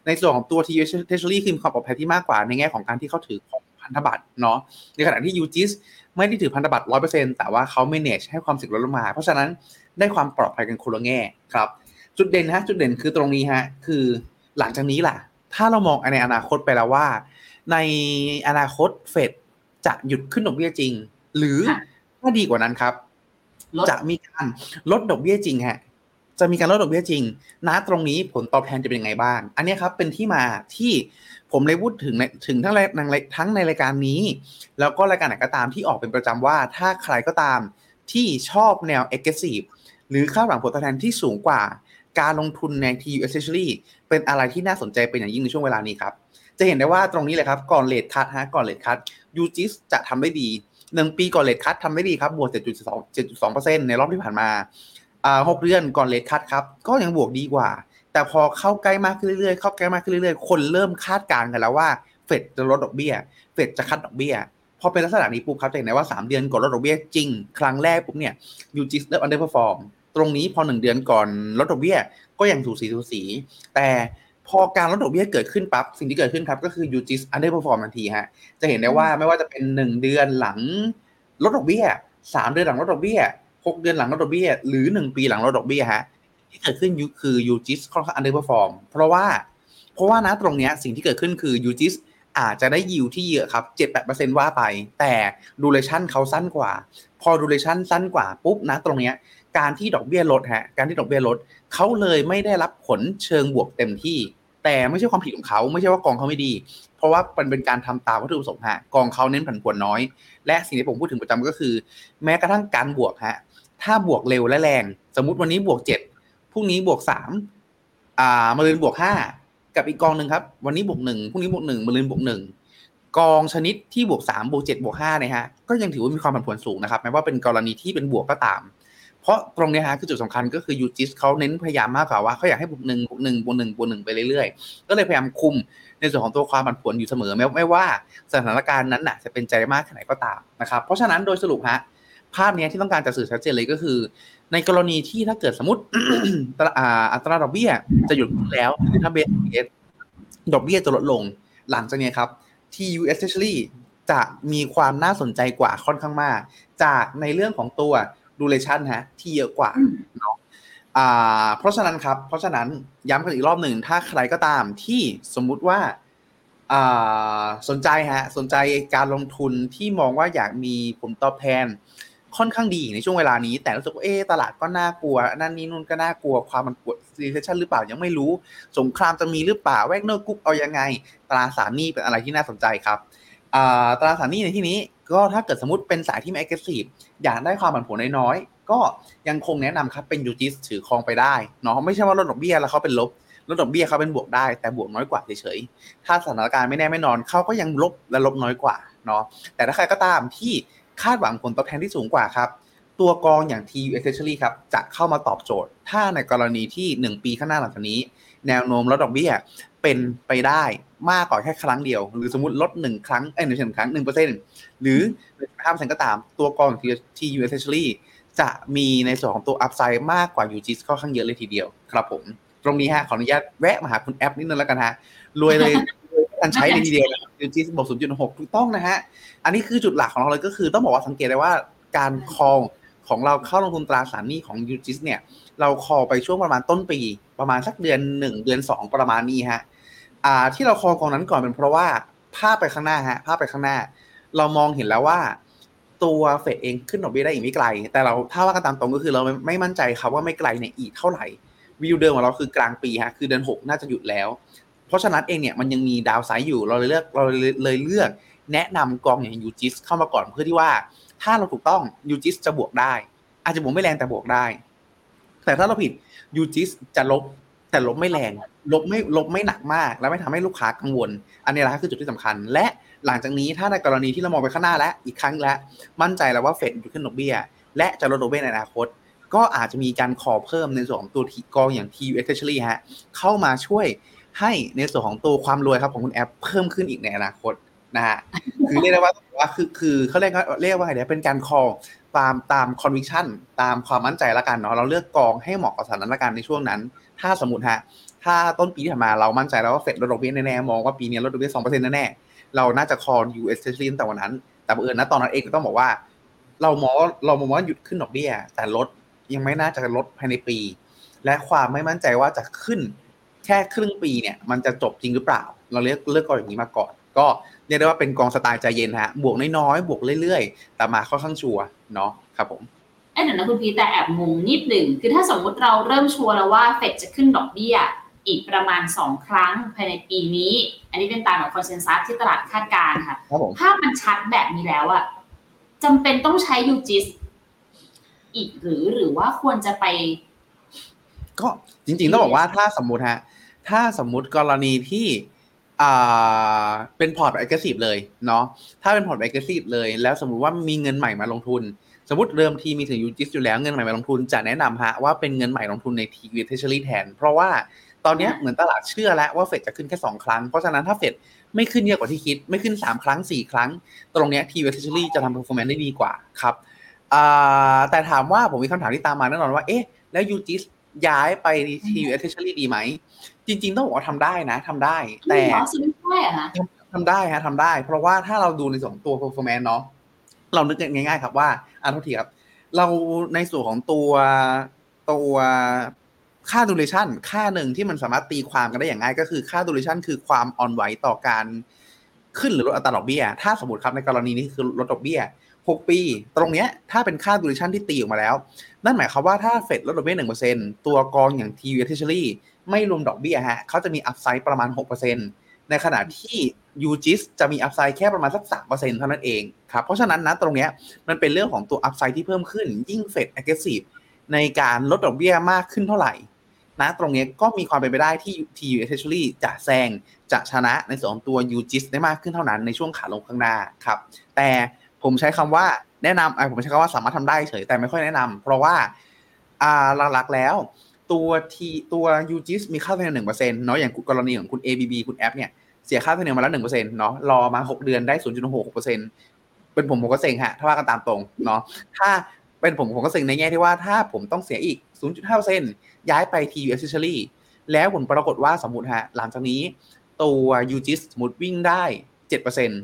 ในส่วนของตัว t u s Treasury คือมีความปลอดภัยที่มากกว่าในแง่ของการที่เขาถือของพันธบัตรเนาะในขณะที่ UGIS ไม่ได้ถือพันธบัตรร้อยเปอร์เซ็นต์แต่ว่าเขา manage ให้ความเสี่ยงลดลงมา เพราะฉะนั้นได้ความปลอดภัยกันคนละแง่ครับ จุดเด่นฮะจุดเด่นคือตรงนี้ฮะคือหลังจากนี้ล่ะ ถ้าเรามองในอนาคตไปแล้วว่า ในอนาคตเฟดจะหยุดขึ้นดอกเบี้ยจริง หรือถ้าดีกว่านั้นครับ จะมีการลดดอกเบี้ยจริงฮะ จะมีการลดดอกเบี้ยจริงนะตรงนี้ผลตอบแทนจะเป็นยังไงบ้าง อันนี้ครับเป็นที่มาที่ผมเลยพูดถึงถึงทั้งในทั้งในรายการนี้ แล้วก็รายการไหนก็ตามที่ออกเป็นประจำว่า ถ้าใครก็ตามที่ชอบแนว aggressive หรือค่าหวังผลตอบแทนที่สูงกว่า การลงทุนใน TUS Treasury เป็นอะไรที่น่าสนใจเป็นอย่างยิ่งในช่วงเวลานี้ครับจะเห็นได้ว่าตรงนี้เลยครับก่อน rate cut ฮะก่อน rate cut UGIS จะทำได้ดีหนึ่งปีก่อน rate cut ทำได้ดีครับบวก7.2 7.2%ในรอบที่ผ่านมา อ่าหกเดือนก่อน rate cut ครับ ก็ยังบวกดีกว่า แต่พอเข้าใกล้มากขึ้นเรื่อยๆเข้าใกล้มากขึ้นเรื่อยๆ คนเริ่มคาดการณ์กันแล้วว่าเฟดจะลดดอกเบี้ย เฟดจะ cut ดอกเบี้ยพอเป็นลักษณะนี้ปุ๊บครับจะเห็นได้ว่า 3 เดือนก่อนลดดอกเบี้ยจริง ครั้งแรกปุ๊บเนี่ย UGIS เริ่ม underperform ตรงนี้พอ 1 เดือนก่อนลดดอกเบี้ยก็ยังสูสีสูสี แต่พอการลดดอกเบี้ยเกิดขึ้นปั๊บสิ่งที่เกิดขึ้นครับก็คือ UGIS underperform ทันทีฮะจะเห็นได้ว่าไม่ว่าจะเป็น 1 เดือนหลังลดดอกเบี้ยสามเดือนหลังลดดอกเบี้ย หกเดือนหลังลดดอกเบี้ย หรือหนึ่งปีหลังลดดอกเบี้ยฮะที่เกิดขึ้นคือ UGIS ค่อนข้าง underperform เพราะว่าเพราะว่าณตรงเนี้ยสิ่งที่เกิดขึ้นคือ UGIS อาจจะได้ yield ที่เยอะครับเจ็ดแปดเปอร์เซ็นว่าไป แต่ duration เขาสั้นกว่า พอ duration สั้นกว่าปุ๊บณตรงเนี้ยการที่ดอกเบี้ยลดฮะการที่ดอกเบี้ยลดเขาเลยไม่ได้รับผลเชิงบวกเต็มที่ แต่ไม่ใช่ความผิดของเขาไม่ใช่ว่ากองเขาไม่ดี เพราะว่ามันเป็นการทำตามวัตถุประสงค์ฮะกองเขาเน้นผันผวนน้อย และสิ่งที่ผมพูดถึงประจำก็คือ แม้กระทั่งการบวกฮะ ถ้าบวกเร็วและแรง สมมติวันนี้บวกเจ็ดพรุ่งนี้บวกสามอ่ามาลืนบวกห้ากับอีกกองหนึ่งครับ วันนี้บวกหนึ่งพรุ่งนี้บวกหนึ่งมาลืนบวกหนึ่งกองชนิดที่บวกสามบวกเจ็ดบวกห้าเนี่ยฮะก็ยังถือว่ามีความผันผวนสูงนะครับแม้ว่าเป็นกรณีที่เป็นบวกก็ตาม เพราะตรงนี้ฮะคือจุดสำคัญก็คือยูจิสเขาเน้นพยายามมากกว่าว่าเขาอยากให้บวกหนึ่งบวกหนึ่งบวกหนึ่งบวกหนึ่งไปเรื่อยๆ ก็เลยพยายามคุมในส่วนของตัวความผันผวนอยู่เสมอไม่ไม่ว่าสถานการณ์นั้นน่ะจะเป็นใจมากแค่ไหนก็ตามนะครับเพราะฉะนั้นโดยสรุปฮะ ภาพนี้ที่ต้องการจะสื่อชัดเจนเลยก็คือ ในกรณีที่ถ้าเกิดสมมติอัตราดอกเบี้ยจะหยุดแล้วหรือถ้าเบสดอกเบี้ยจะลดลง หลังจากนี้ครับ TU Treasury จะมีความน่าสนใจกว่าค่อนข้างมาก จากในเรื่องของตัว duration ฮะที่เยอะกว่าเนาะเพราะฉะนั้นครับ เพราะฉะนั้นย้ำกันอีกรอบหนึ่งถ้าใครก็ตามที่สมมุติว่าสนใจฮะสนใจการลงทุนที่มองว่าอยากมีผลตอบแทน ค่อนข้างดีในช่วงเวลานี้ แต่รู้สึกว่าเออตลาดก็น่ากลัวนั่นนี่นู่นก็น่ากลัวความผันผวน recession หรือเปล่ายังไม่รู้ สงครามจะมีหรือเปล่า Wagner Group เอายังไง ตราสารหนี้เป็นอะไรที่น่าสนใจครับตราสารหนี้ในที่นี้ก็ถ้าเกิดสมมติเป็นสายที่ไม่ aggressive อยากได้ความผันผวนน้อยๆก็ยังคงแนะนำครับเป็นยูจิสถือครองไปได้เนาะไม่ใช่ว่าลดดอกเบี้ยแล้วเขาเป็นลบลดดอกเบี้ยเขาเป็นบวกได้แต่บวกน้อยกว่าเฉยๆถ้าสถานการณ์ไม่แน่ไม่นอนเขาก็ยังลบและลบน้อยกว่าเนาะแต่ถ้าใครก็ตามที่ คาดหวังผลตอบแทนที่สูงกว่าครับ ตัวกองอย่าง TU Essentially ครับจะเข้ามาตอบโจทย์ ถ้าในกรณีที่ 1 ปีข้างหน้าหลังจากนี้ แนวโน้มลดดอกเบี้ยเป็นไปได้มากกว่าแค่ครั้งเดียว หรือสมมติลดหนึ่งครั้งเอ้ยหนึ่งครั้งหนึ่งเปอร์เซ็นต์หรือห้าเปอร์เซ็นก็ตามตัวกอง TUS Treasury จะมีในส่วนของตัว upside มากกว่า UGIS ค่อนข้างเยอะเลยทีเดียวครับผม ตรงนี้ฮะขออนุญาตแวะมาหาคุณแอปนิดนึงแล้วกันฮะรวยเลย การใช้เลยทีเดียว UGIS บวก0.6ถูกต้องนะฮะ อันนี้คือจุดหลักของเราเลยก็คือต้องบอกว่าสังเกตได้ว่าการ call ของเราเข้าลงทุนตราสารหนี้ของ UGIS เนี่ย เรา call ไปช่วงประมาณต้นปี ประมาณสักเดือนหนึ่งเดือนสองประมาณนี้ฮะอ่าที่เราคอกองนั้นก่อนเป็นเพราะว่าภาพไปข้างหน้าฮะภาพไปข้างหน้า เรามองเห็นแล้วว่า ตัวเฟดเองขึ้นดอกเบี้ยได้อีกไม่ไกล แต่เราถ้าว่ากันตามตรงก็คือเราไม่มั่นใจครับว่าไม่ไกลเนี่ยอีกเท่าไหร่วิวเดิมของเราคือกลางปีฮะคือเดือนหกน่าจะหยุดแล้ว เพราะฉะนั้นเองเนี่ยมันยังมีดาวไซด์อยู่เราเลยเลือกเราเลยเลือกแนะนำกองอย่างยูจิสเข้ามาก่อนเพื่อที่ว่า ถ้าเราถูกต้องยูจิสจะบวกได้ อาจจะบวกไม่แรงแต่บวกได้ แต่ถ้าเราผิดยูจิสจะลบแต่ลบไม่แรง ลบไม่ลบไม่หนักมาก แล้วไม่ทำให้ลูกค้ากังวล อันนี้แหละคือจุดที่สำคัญ และหลังจากนี้ถ้าในกรณีที่เรามองไปข้างหน้าแล้วอีกครั้งแล้ว มั่นใจแล้วว่าเฟดอยู่ขึ้นดอกเบี้ย และจะลดดอกเบี้ยในอนาคต ก็อาจจะมีการขอเพิ่มในส่วนของตัวกองอย่าง TU Treasury ฮะเข้ามาช่วย ให้ในส่วนของตัวความรวยครับของคุณแอปเพิ่มขึ้นอีกในอนาคตนะฮะคือเรียกได้ว่าว่าคือคือเขาเรียกว่าเรียกว่าไงเนี่ยเป็นการ call ตามตาม conviction ตามความมั่นใจละกันเนาะเราเลือกกองให้เหมาะกับสถานการณ์ในช่วงนั้น ถ้าสมมติฮะถ้าต้นปีที่ผ่านมาเรามั่นใจแล้วว่าเฟดลดดอกเบี้ยแน่ๆมองว่าปีนี้ลดดอกเบี้ยสองเปอร์เซ็นต์แน่ๆเราน่าจะ call US Treasury ตั้งแต่วันนั้น แต่บังเอิญนะตอนนั้นเองก็ต้องบอกว่า เรามองเรามองว่าหยุดขึ้นดอกเบี้ย แต่ลดยังไม่น่าจะลดภายในปี และความไม่มั่นใจว่าจะขึ้น ค่ครึ่งปีเนี่ยมันจะจบจริงหรือเปล่า เราเลือกเลือกกองอย่างนี้มาก่อน ก็เรียกได้ว่าเป็นกองสไตล์ใจเย็นฮะบวกน้อยๆบวกเรื่อยๆ แต่มาค่อนข้างชัวร์เนาะครับผมเอ้ยเดี๋ยวนะคุณพีแต่แอบงงนิดหนึ่งคือถ้าสมมุติเราเริ่มชัวร์แล้วว่าเฟดจะขึ้นดอกเบี้ยอีกประมาณ 2 ครั้งภายในปีนี้ อันนี้เป็นตามแบบคอนเซนแซสที่ตลาดคาดการณ์ค่ะครับผมภาพมันชัดแบบนี้แล้วอะจำเป็นต้องใช้ยูจิสอีกหรือหรือว่าควรจะไป ก็จริงๆต้องบอกว่าถ้าสมมุติฮะ ถ้าสมมุติกรณีที่อ่าเป็นพอร์ต aggressive เลยเนาะถ้าเป็นพอร์ต aggressive เลย แล้วสมมุติว่ามีเงินใหม่มาลงทุน สมมติเริ่มทีมีถึง UGIS อยู่แล้วเงินใหม่มาลงทุนจะแนะนำฮะว่าเป็นเงินใหม่ลงทุนใน TUS Treasury แทน เพราะว่าตอนนี้เหมือนตลาดเชื่อแล้วว่าเฟดจะขึ้นแค่ 2 ครั้ง เพราะฉะนั้นถ้าเฟดไม่ขึ้นเยอะกว่าที่คิด ไม่ขึ้น 3 ครั้ง 4 ครั้ง ตรงนี้ TUS Treasury จะทำ performance ได้ดีกว่าครับแต่ถามว่าผมมีคำถามที่ตามมาแน่นอนว่าเอ๊ะแล้ว UGIS ย้ายไป TUS Treasury ดีไหม จริง ๆ ต้องบอกว่าทำได้นะทำได้ แต่หรอสวิตได้เหรอคะทำได้ฮะทำได้ เพราะว่าถ้าเราดูในส่วนของตัว performance เนาะเรานึกง่าย ๆ ครับว่าอ่าโทษทีครับ เราในส่วนของตัวตัวค่า duration ค่าหนึ่งที่มันสามารถตีความกันได้อย่างง่าย ก็คือค่า duration คือความอ่อนไหวต่อการขึ้นหรือลดอัตราดอกเบี้ย ถ้าสมมติครับในกรณีนี้คือลดดอกเบี้ย 6 ปี ตรงเนี้ยถ้าเป็นค่า duration ที่ตีออกมาแล้ว นั่นหมายความว่าถ้าเฟดลดดอกเบี้ย1%ตัวกองอย่าง TU Treasury ไม่รวมดอกเบี้ยฮะเขาจะมี upside ประมาณ 6%ในขณะที่ UGIS จะมี upside แค่ประมาณสัก3%เท่านั้นเองครับเพราะฉะนั้นนะตรงเนี้ยมันเป็นเรื่องของตัว upside ที่เพิ่มขึ้นยิ่งเฟด aggressive ในการลดดอกเบี้ยมากขึ้นเท่าไหร่นะตรงเนี้ยก็มีความเป็นไปได้ที่ TU Treasury จะแซงจะชนะในส่วนของตัว UGIS ได้มากขึ้นเท่านั้นในช่วงขาลงข้างหน้าครับ แต่ผมใช้คำว่าแนะนำอะผมใช้คำว่าสามารถทำได้เฉยแต่ไม่ค่อยแนะนำเพราะว่าอ่าหลักๆแล้ว ตัวทีตัว UGIS มีค่าธรรมเนียมหนึ่งเปอร์เซ็นต์เนาะอย่างกรณีของคุณ ABB คุณแอปเนี่ยเสียค่าธรรมเนียมมาแล้วหนึ่งเปอร์เซ็นต์เนาะรอมาหกเดือนได้ศูนย์จุดหกเปอร์เซ็นต์เป็นผมผมก็เซ็งฮะถ้าว่ากันตามตรงเนาะถ้าเป็นผมผมก็เซ็งในแง่ที่ว่าถ้าผมต้องเสียอีก 0.5เปอร์เซ็นต์ย้ายไป TU Accessory แล้วผลปรากฏว่าสมมติฮะหลังจากนี้ ตัว UGIS สมมติวิ่งได้เจ็ดเปอร์เซ็นต์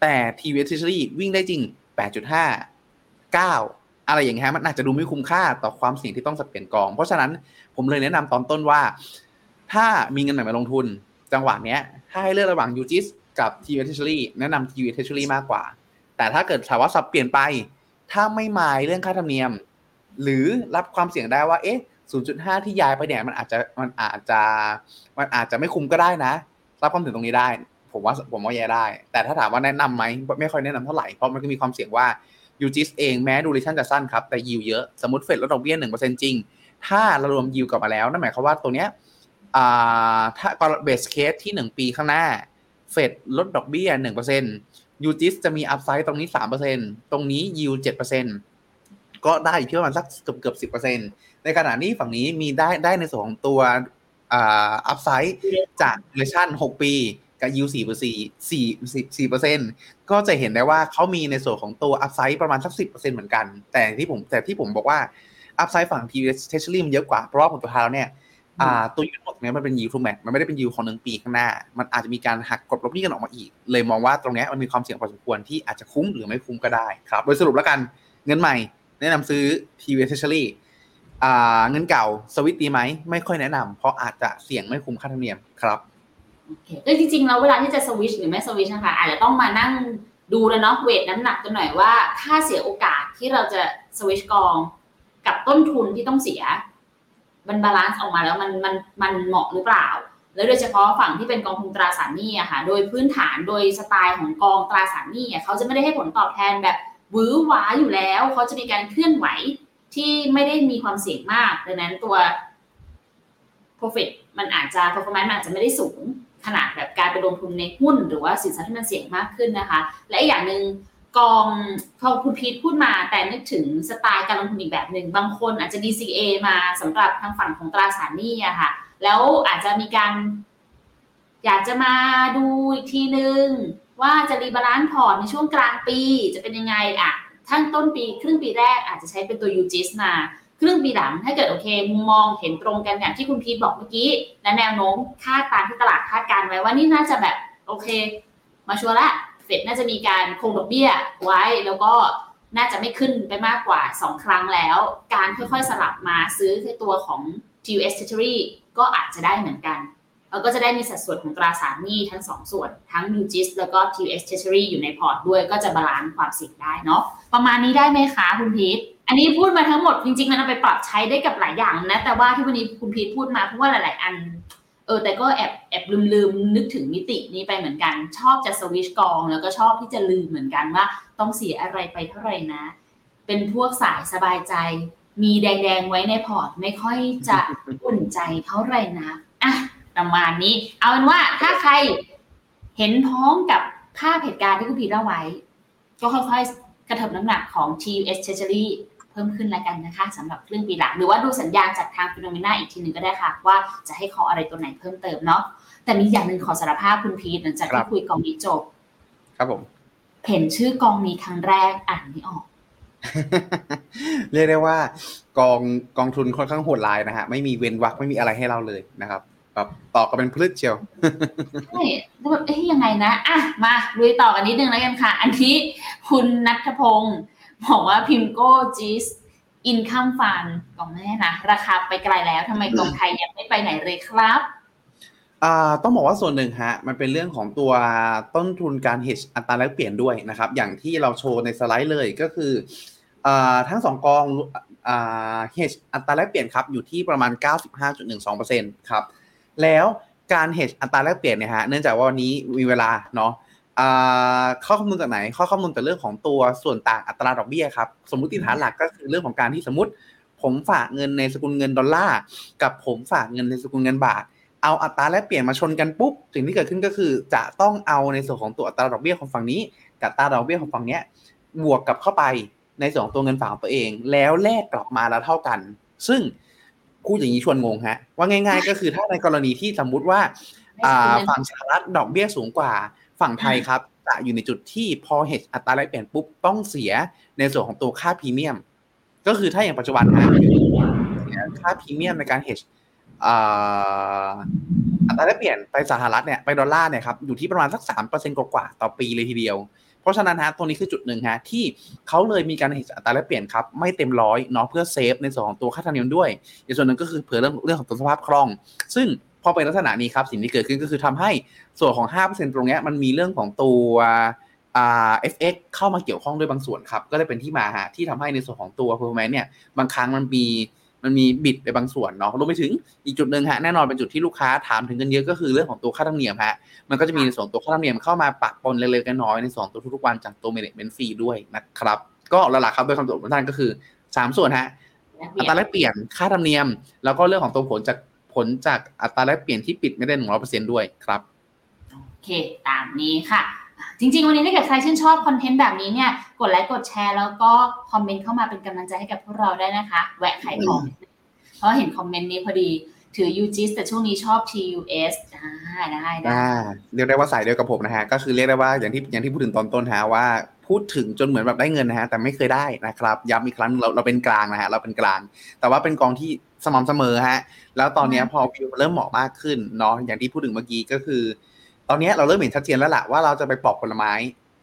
แต่ TU Accessory วิ่งได้จริง 8.5 9 อะไรอย่างเงี้ยมันอาจจะดูไม่คุ้มค่าต่อความเสี่ยงที่ต้องสับเปลี่ยนกอง เพราะฉะนั้นผมเลยแนะนำตอนต้นว่า ถ้ามีเงินใหม่มาลงทุน จังหวะเนี้ยถ้าให้เลือกระหว่าง UGIS กับ TU Treasury แนะนำ TU Treasury มากกว่า แต่ถ้าเกิดถามว่าสับเปลี่ยนไป ถ้าไม่มายเรื่องค่าธรรมเนียม หรือรับความเสี่ยงได้ว่าเอ๊ะ 0.5 ที่ย้ายไปเนี่ยมันอาจจะมันอาจจะมันอาจจะไม่คุ้มก็ได้นะ รับความเสี่ยงตรงนี้ได้ ผมว่าผมว่าย้ายได้ แต่ถ้าถามว่าแนะนำไหมไม่ค่อยแนะนำเท่าไหร่เพราะมันก็มีความเสี่ยงว่า UGIS เองแม้ duration จะสั้นครับ แต่ยิวเยอะ สมมติเฟดลดดอกเบี้ยหนึ่งเปอร์เซ็นจริง ถ้าเรารวมยิวกลับมาแล้ว นั่นหมายความว่าตัวเนี้ยอ่าถ้า base case ที่หนึ่งปีข้างหน้า เฟดลดดอกเบี้ยหนึ่งเปอร์เซ็น UGIS จะมี upside ตรงนี้สามเปอร์เซ็นต์ตรงนี้ยิวเจ็ดเปอร์เซ็นก็ได้อยู่ที่ประมาณสักเกือบเกือบสิบเปอร์เซ็นในขณะนี้ฝั่งนี้มีได้ได้ในส่วนของตัว upside จาก duration หกปีกับ yield สี่เปอร์สี่สี่สี่เปอร์เซ็นต์ ก็จะเห็นได้ว่าเขามีในส่วนของตัว upside ประมาณสักสิบเปอร์เซ็นเหมือนกัน แต่ที่ผมแต่ที่ผมบอกว่า upside ฝั่ง TUS Treasury มันเยอะกว่า เพราะว่าผลตัวท้ายแล้วเนี่ยตัว yield เนี้ยมันเป็น yield to mat มันไม่ได้เป็นยิวของหนึ่งปีข้างหน้า มันอาจจะมีการหักกลบลบหนี้กันออกมาอีก เลยมองว่าตรงนี้มันมีความเสี่ยงพอสมควรที่อาจจะคุ้มหรือไม่คุ้มก็ได้ครับ โดยสรุปแล้วกันเงินใหม่ แนะนำซื้อ TUS Treasury อ่ะเงินเก่าสวิตดีไหมไม่ค่อยแนะนำเพราะอาจจะเสี่ยงไม่คุ้มค่าธรรมเนียมครับ โอเคเออจริงๆแล้วเวลาที่จะสวิชหรือไม่สวิชนะคะอาจจะต้องมานั่งดูแล้วเนาะ weight น้ำหนักกันหน่อยว่า ค่าเสียโอกาสที่เราจะสวิชกอง กับต้นทุนที่ต้องเสียมัน balance ออกมาแล้วมันมันมันเหมาะหรือเปล่า แล้วโดยเฉพาะฝั่งที่เป็นกองทุนตราสารหนี้อะค่ะ โดยพื้นฐานโดยสไตล์ของกองตราสารหนี้เขาจะไม่ได้ให้ผลตอบแทนแบบวือหวาอยู่แล้ว เขาจะมีการเคลื่อนไหวที่ไม่ได้มีความเสี่ยงมาก ดังนั้นตัว profit มันอาจจะ performance มันอาจจะไม่ได้สูง ขนาดแบบการไปลงทุนในหุ้น หรือว่าสินทรัพย์ที่มันเสี่ยงมากขึ้นนะคะ และอีกอย่างหนึ่งกองพอคุณพีทพูดมาแต่นึกถึงสไตล์การลงทุนอีกแบบหนึ่งบางคนอาจจะ DCA มาสำหรับทางฝั่งของตราสารหนี้อะค่ะ แล้วอาจจะมีการ อยากจะมาดูอีกทีนึง ว่าจะ rebalance พอร์ตในช่วงกลางปีจะเป็นยังไงอะทั้งต้นปีครึ่งปีแรกอาจจะใช้เป็นตัว UGIS มา ครึ่งปีหลังถ้าเกิดโอเคมุมมองเห็นตรงกันอย่างที่คุณพีทบอกเมื่อกี้และแนวโน้มคาดตามที่ตลาดคาดการไว้ว่านี่น่าจะแบบโอเค มาชัวร์ละเฟดน่าจะมีการคงดอกเบี้ยไว้แล้วก็น่าจะไม่ขึ้นไปมากกว่า 2 ครั้งแล้ว การค่อยๆสลับมาซื้อตัวของ TUS Treasury ก็อาจจะได้เหมือนกันแล้วก็จะได้มีสัดส่วนของตราสารหนี้ทั้ง 2 ส่วน ทั้ง UGIS แล้วก็ TUS Treasury อยู่ในพอร์ตด้วยก็จะ balance ความเสี่ยงได้เนาะประมาณนี้ได้ไหมคะคุณพีท อันนี้พูดมาทั้งหมดจริงๆมันเอาไปปรับใช้ได้กับหลายอย่างนะ แต่ว่าที่วันนี้คุณพีทพูดมาเพราะว่าหลาย ๆ อัน เออ แต่ก็แอบแอบลืมลืมนึกถึงมิตินี้ไปเหมือนกัน ชอบจะสวิชกอง แล้วก็ชอบที่จะลืมเหมือนกันว่า ต้องเสียอะไรไปเท่าไหร่นะ เป็นพวกสายสบายใจ มีแดง ๆ ไว้ในพอร์ตไม่ค่อยจะอุ่นใจเท่าไหร่นะอะประมาณนี้ เอาเป็นว่าถ้าใครเห็นพ้องกับภาพเหตุการณ์ที่คุณพีทเล่าไว้ ก็ค่อยๆกระเถิบน้ำหนักของ TUS Treasury เพิ่มขึ้นแล้วกันนะคะสำหรับครึ่งปีหลัง หรือว่าดูสัญญาณจากทาง Finnomena อีกทีหนึ่งก็ได้ค่ะ ว่าจะให้ขออะไรตัวไหนเพิ่มเติมเนาะแต่มีอย่างหนึ่งขอสารภาพคุณพีทหลังจากที่คุยกองนี้จบ ครับผมเห็นชื่อกองนี้ครั้งแรกอ่านไม่ออก เรียกได้ว่า กองกองทุนค่อนข้างโหดร้ายนะฮะไม่มีเว้นวรรคไม่มีอะไรให้เราเลยนะครับแบบต่อก็เป็นพืชเชียวใช่แล้วแบบเอ๊ยยังไงนะอะมาลุยต่อกันนิดนึงแล้วกันค่ะ อันนี้คุณนัทพงศ์ บอกว่าพิมโก้จีสอินคัมฟันกองแม่นะราคาไปไกลแล้วทำไมกองไทยยังไม่ไปไหนเลยครับต้องบอกว่าส่วนหนึ่งฮะมันเป็นเรื่องของตัวต้นทุนการ hedge อัตราแลกเปลี่ยนด้วยนะครับ อย่างที่เราโชว์ในสไลด์เลยก็คืออทั้งสองกอง hedge อัตราแลกเปลี่ยนครับอยู่ที่ประมาณ 95.12%ครับแล้วการ hedge อัตราแลกเปลี่ยนเนี่ยฮะเนื่องจากว่าวันนี้มีเวลาเนาะ อ่าข้อคำนวณจากไหน ข้อคำนวณจากเรื่องของตัวส่วนต่างอัตราดอกเบี้ยครับ สมมติฐานหลักก็คือเรื่องของการที่สมมติ ผมฝากเงินในสกุลเงินดอลลาร์กับผมฝากเงินในสกุลเงินบาท เอาอัตราแลกเปลี่ยนมาชนกันปุ๊บสิ่งที่เกิดขึ้นก็คือ จะต้องเอาในส่วนของตัวอัตราดอกเบี้ยของฝั่งนี้ กับอัตราดอกเบี้ยของฝั่งเนี้ยบวกกับเข้าไปในส่วนของตัวเงินฝากของตัวเอง แล้วแลกกลับมาแล้วเท่ากัน ซึ่งพูดอย่างนี้ชวนงงฮะว่าง่าย ๆ ก็คือถ้าในกรณีที่สมมุติว่าอ่าฝั่งสหรัฐดอกเบี้ยสูงกว่า ฝั่งไทยครับจะอยู่ในจุดที่พอเฮดอัตราแลกเปลี่ยนปุ๊บต้องเสียในส่วนของตัวค่าพรีเมียม ก็คือถ้าอย่างปัจจุบันนะเสียค่าพรีเมียมในการ hedge อัตราแลกเปลี่ยนไปสหรัฐเนี่ยไปดอลลาร์เนี่ยครับอยู่ที่ประมาณสักสามเปอร์เซ็นต์กว่าๆต่อปีเลยทีเดียว เพราะฉะนั้นฮะตรงนี้คือจุดหนึ่งฮะที่เขาเลยมีการเห็นอัตราแลกเปลี่ยนครับไม่เต็มร้อยเนาะเพื่อ save ในส่วนของตัวค่าธรรมเนียมด้วยอีกส่วนหนึ่งก็คือเผื่อเรื่องเรื่องของตัวสภาพคล่อง ซึ่งพ อเป็นลักษณะนี้ครับสิ่งที่เกิดขึ้นก็คือทำให้ส่วนของ 5%ตรงนี้มันมีเรื่องของตัวอ่า FX เข้ามาเกี่ยวข้องด้วยบางส่วนครับ ก็เลยเป็นที่มาฮะที่ทำให้ในส่วนของตัว performance เนี่ยบางครั้งมันมีมันมีบิดไปบางส่วนเนาะรวมไปถึงอีกจุดหนึ่งฮะแน่นอนเป็นจุดที่ลูกค้าถามถึงกันเยอะก็คือเรื่องของตัวค่าธรรมเนียมฮะมันก็จะมีในส่วนตัวค่าธรรมเนียมเข้ามาปะปนเล็กๆน้อยๆในส่วนตัวทุกๆวันจากตัว management fee ด้วยนะครับ ก็หลักๆครับโดยคำตอบของท่านก็คือ 3 ส่วนฮะอัตราแลกเปลี่ยนค่าธรรมเนียม แล้วก็เรื่องของตัวผลจาก ผลจากอัตราแลกเปลี่ยนที่ปิดไม่ได้หนึ่งร้อยเปอร์เซ็นด้วยครับ โอเค ตามนี้ค่ะ จริง ๆ วันนี้ถ้าเกิดใครชื่นชอบคอนเทนต์แบบนี้เนี่ย กดไลค์กดแชร์แล้วก็คอมเมนต์เข้ามาเป็นกำลังใจให้กับพวกเราได้นะคะ แวะขายของ เพราะเห็นคอมเมนต์นี้พอดีถือ UGIS แต่ช่วงนี้ชอบ TUS ได้ได้ได้อ่าเรียกได้ว่าสายเดียวกับผมนะฮะ ก็คือเรียกได้ว่าอย่างที่อย่างที่พูดถึงตอนต้นฮะว่าพูดถึงจนเหมือนแบบได้เงินนะฮะแต่ไม่เคยได้นะครับย้ำอีกครั้งเราเราเป็นกลางนะฮะเราเป็นกลาง แต่ว่าเป็นกองที่ สม่ำเสมอฮะ แล้วตอนเนี้ยพอวิวเริ่มเหมาะมากขึ้นเนาะอย่างที่พูดถึงเมื่อกี้ก็คือ ตอนเนี้ยเราเริ่มเห็นชัดเจนแล้วล่ะว่าเราจะไปปอกผลไม้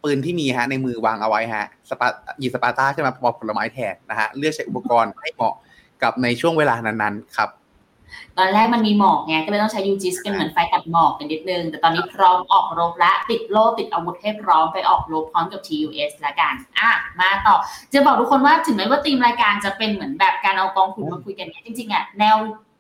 ปืนที่มีฮะในมือวางเอาไว้ฮะสปาหยิบสปาต้าขึ้นมาปอกผลไม้แทนนะฮะเลือกใช้อุปกรณ์ให้เหมาะกับในช่วงเวลานั้นๆครับ ตอนแรกมันมีหมอกไงก็เลยต้องใช้ UGIS เป็นเหมือนไฟตัดหมอกกันนิดนึง แต่ตอนนี้พร้อมออกรบและติดโล่ติดอาวุธให้พร้อมไปออกรบพร้อมกับ TUS ละกันอะมาต่อจะบอกทุกคนว่าถึงแม้ว่าธีมรายการจะเป็นเหมือนแบบการเอากองทุนมาคุยกันเนี่ยจริงๆอะแนว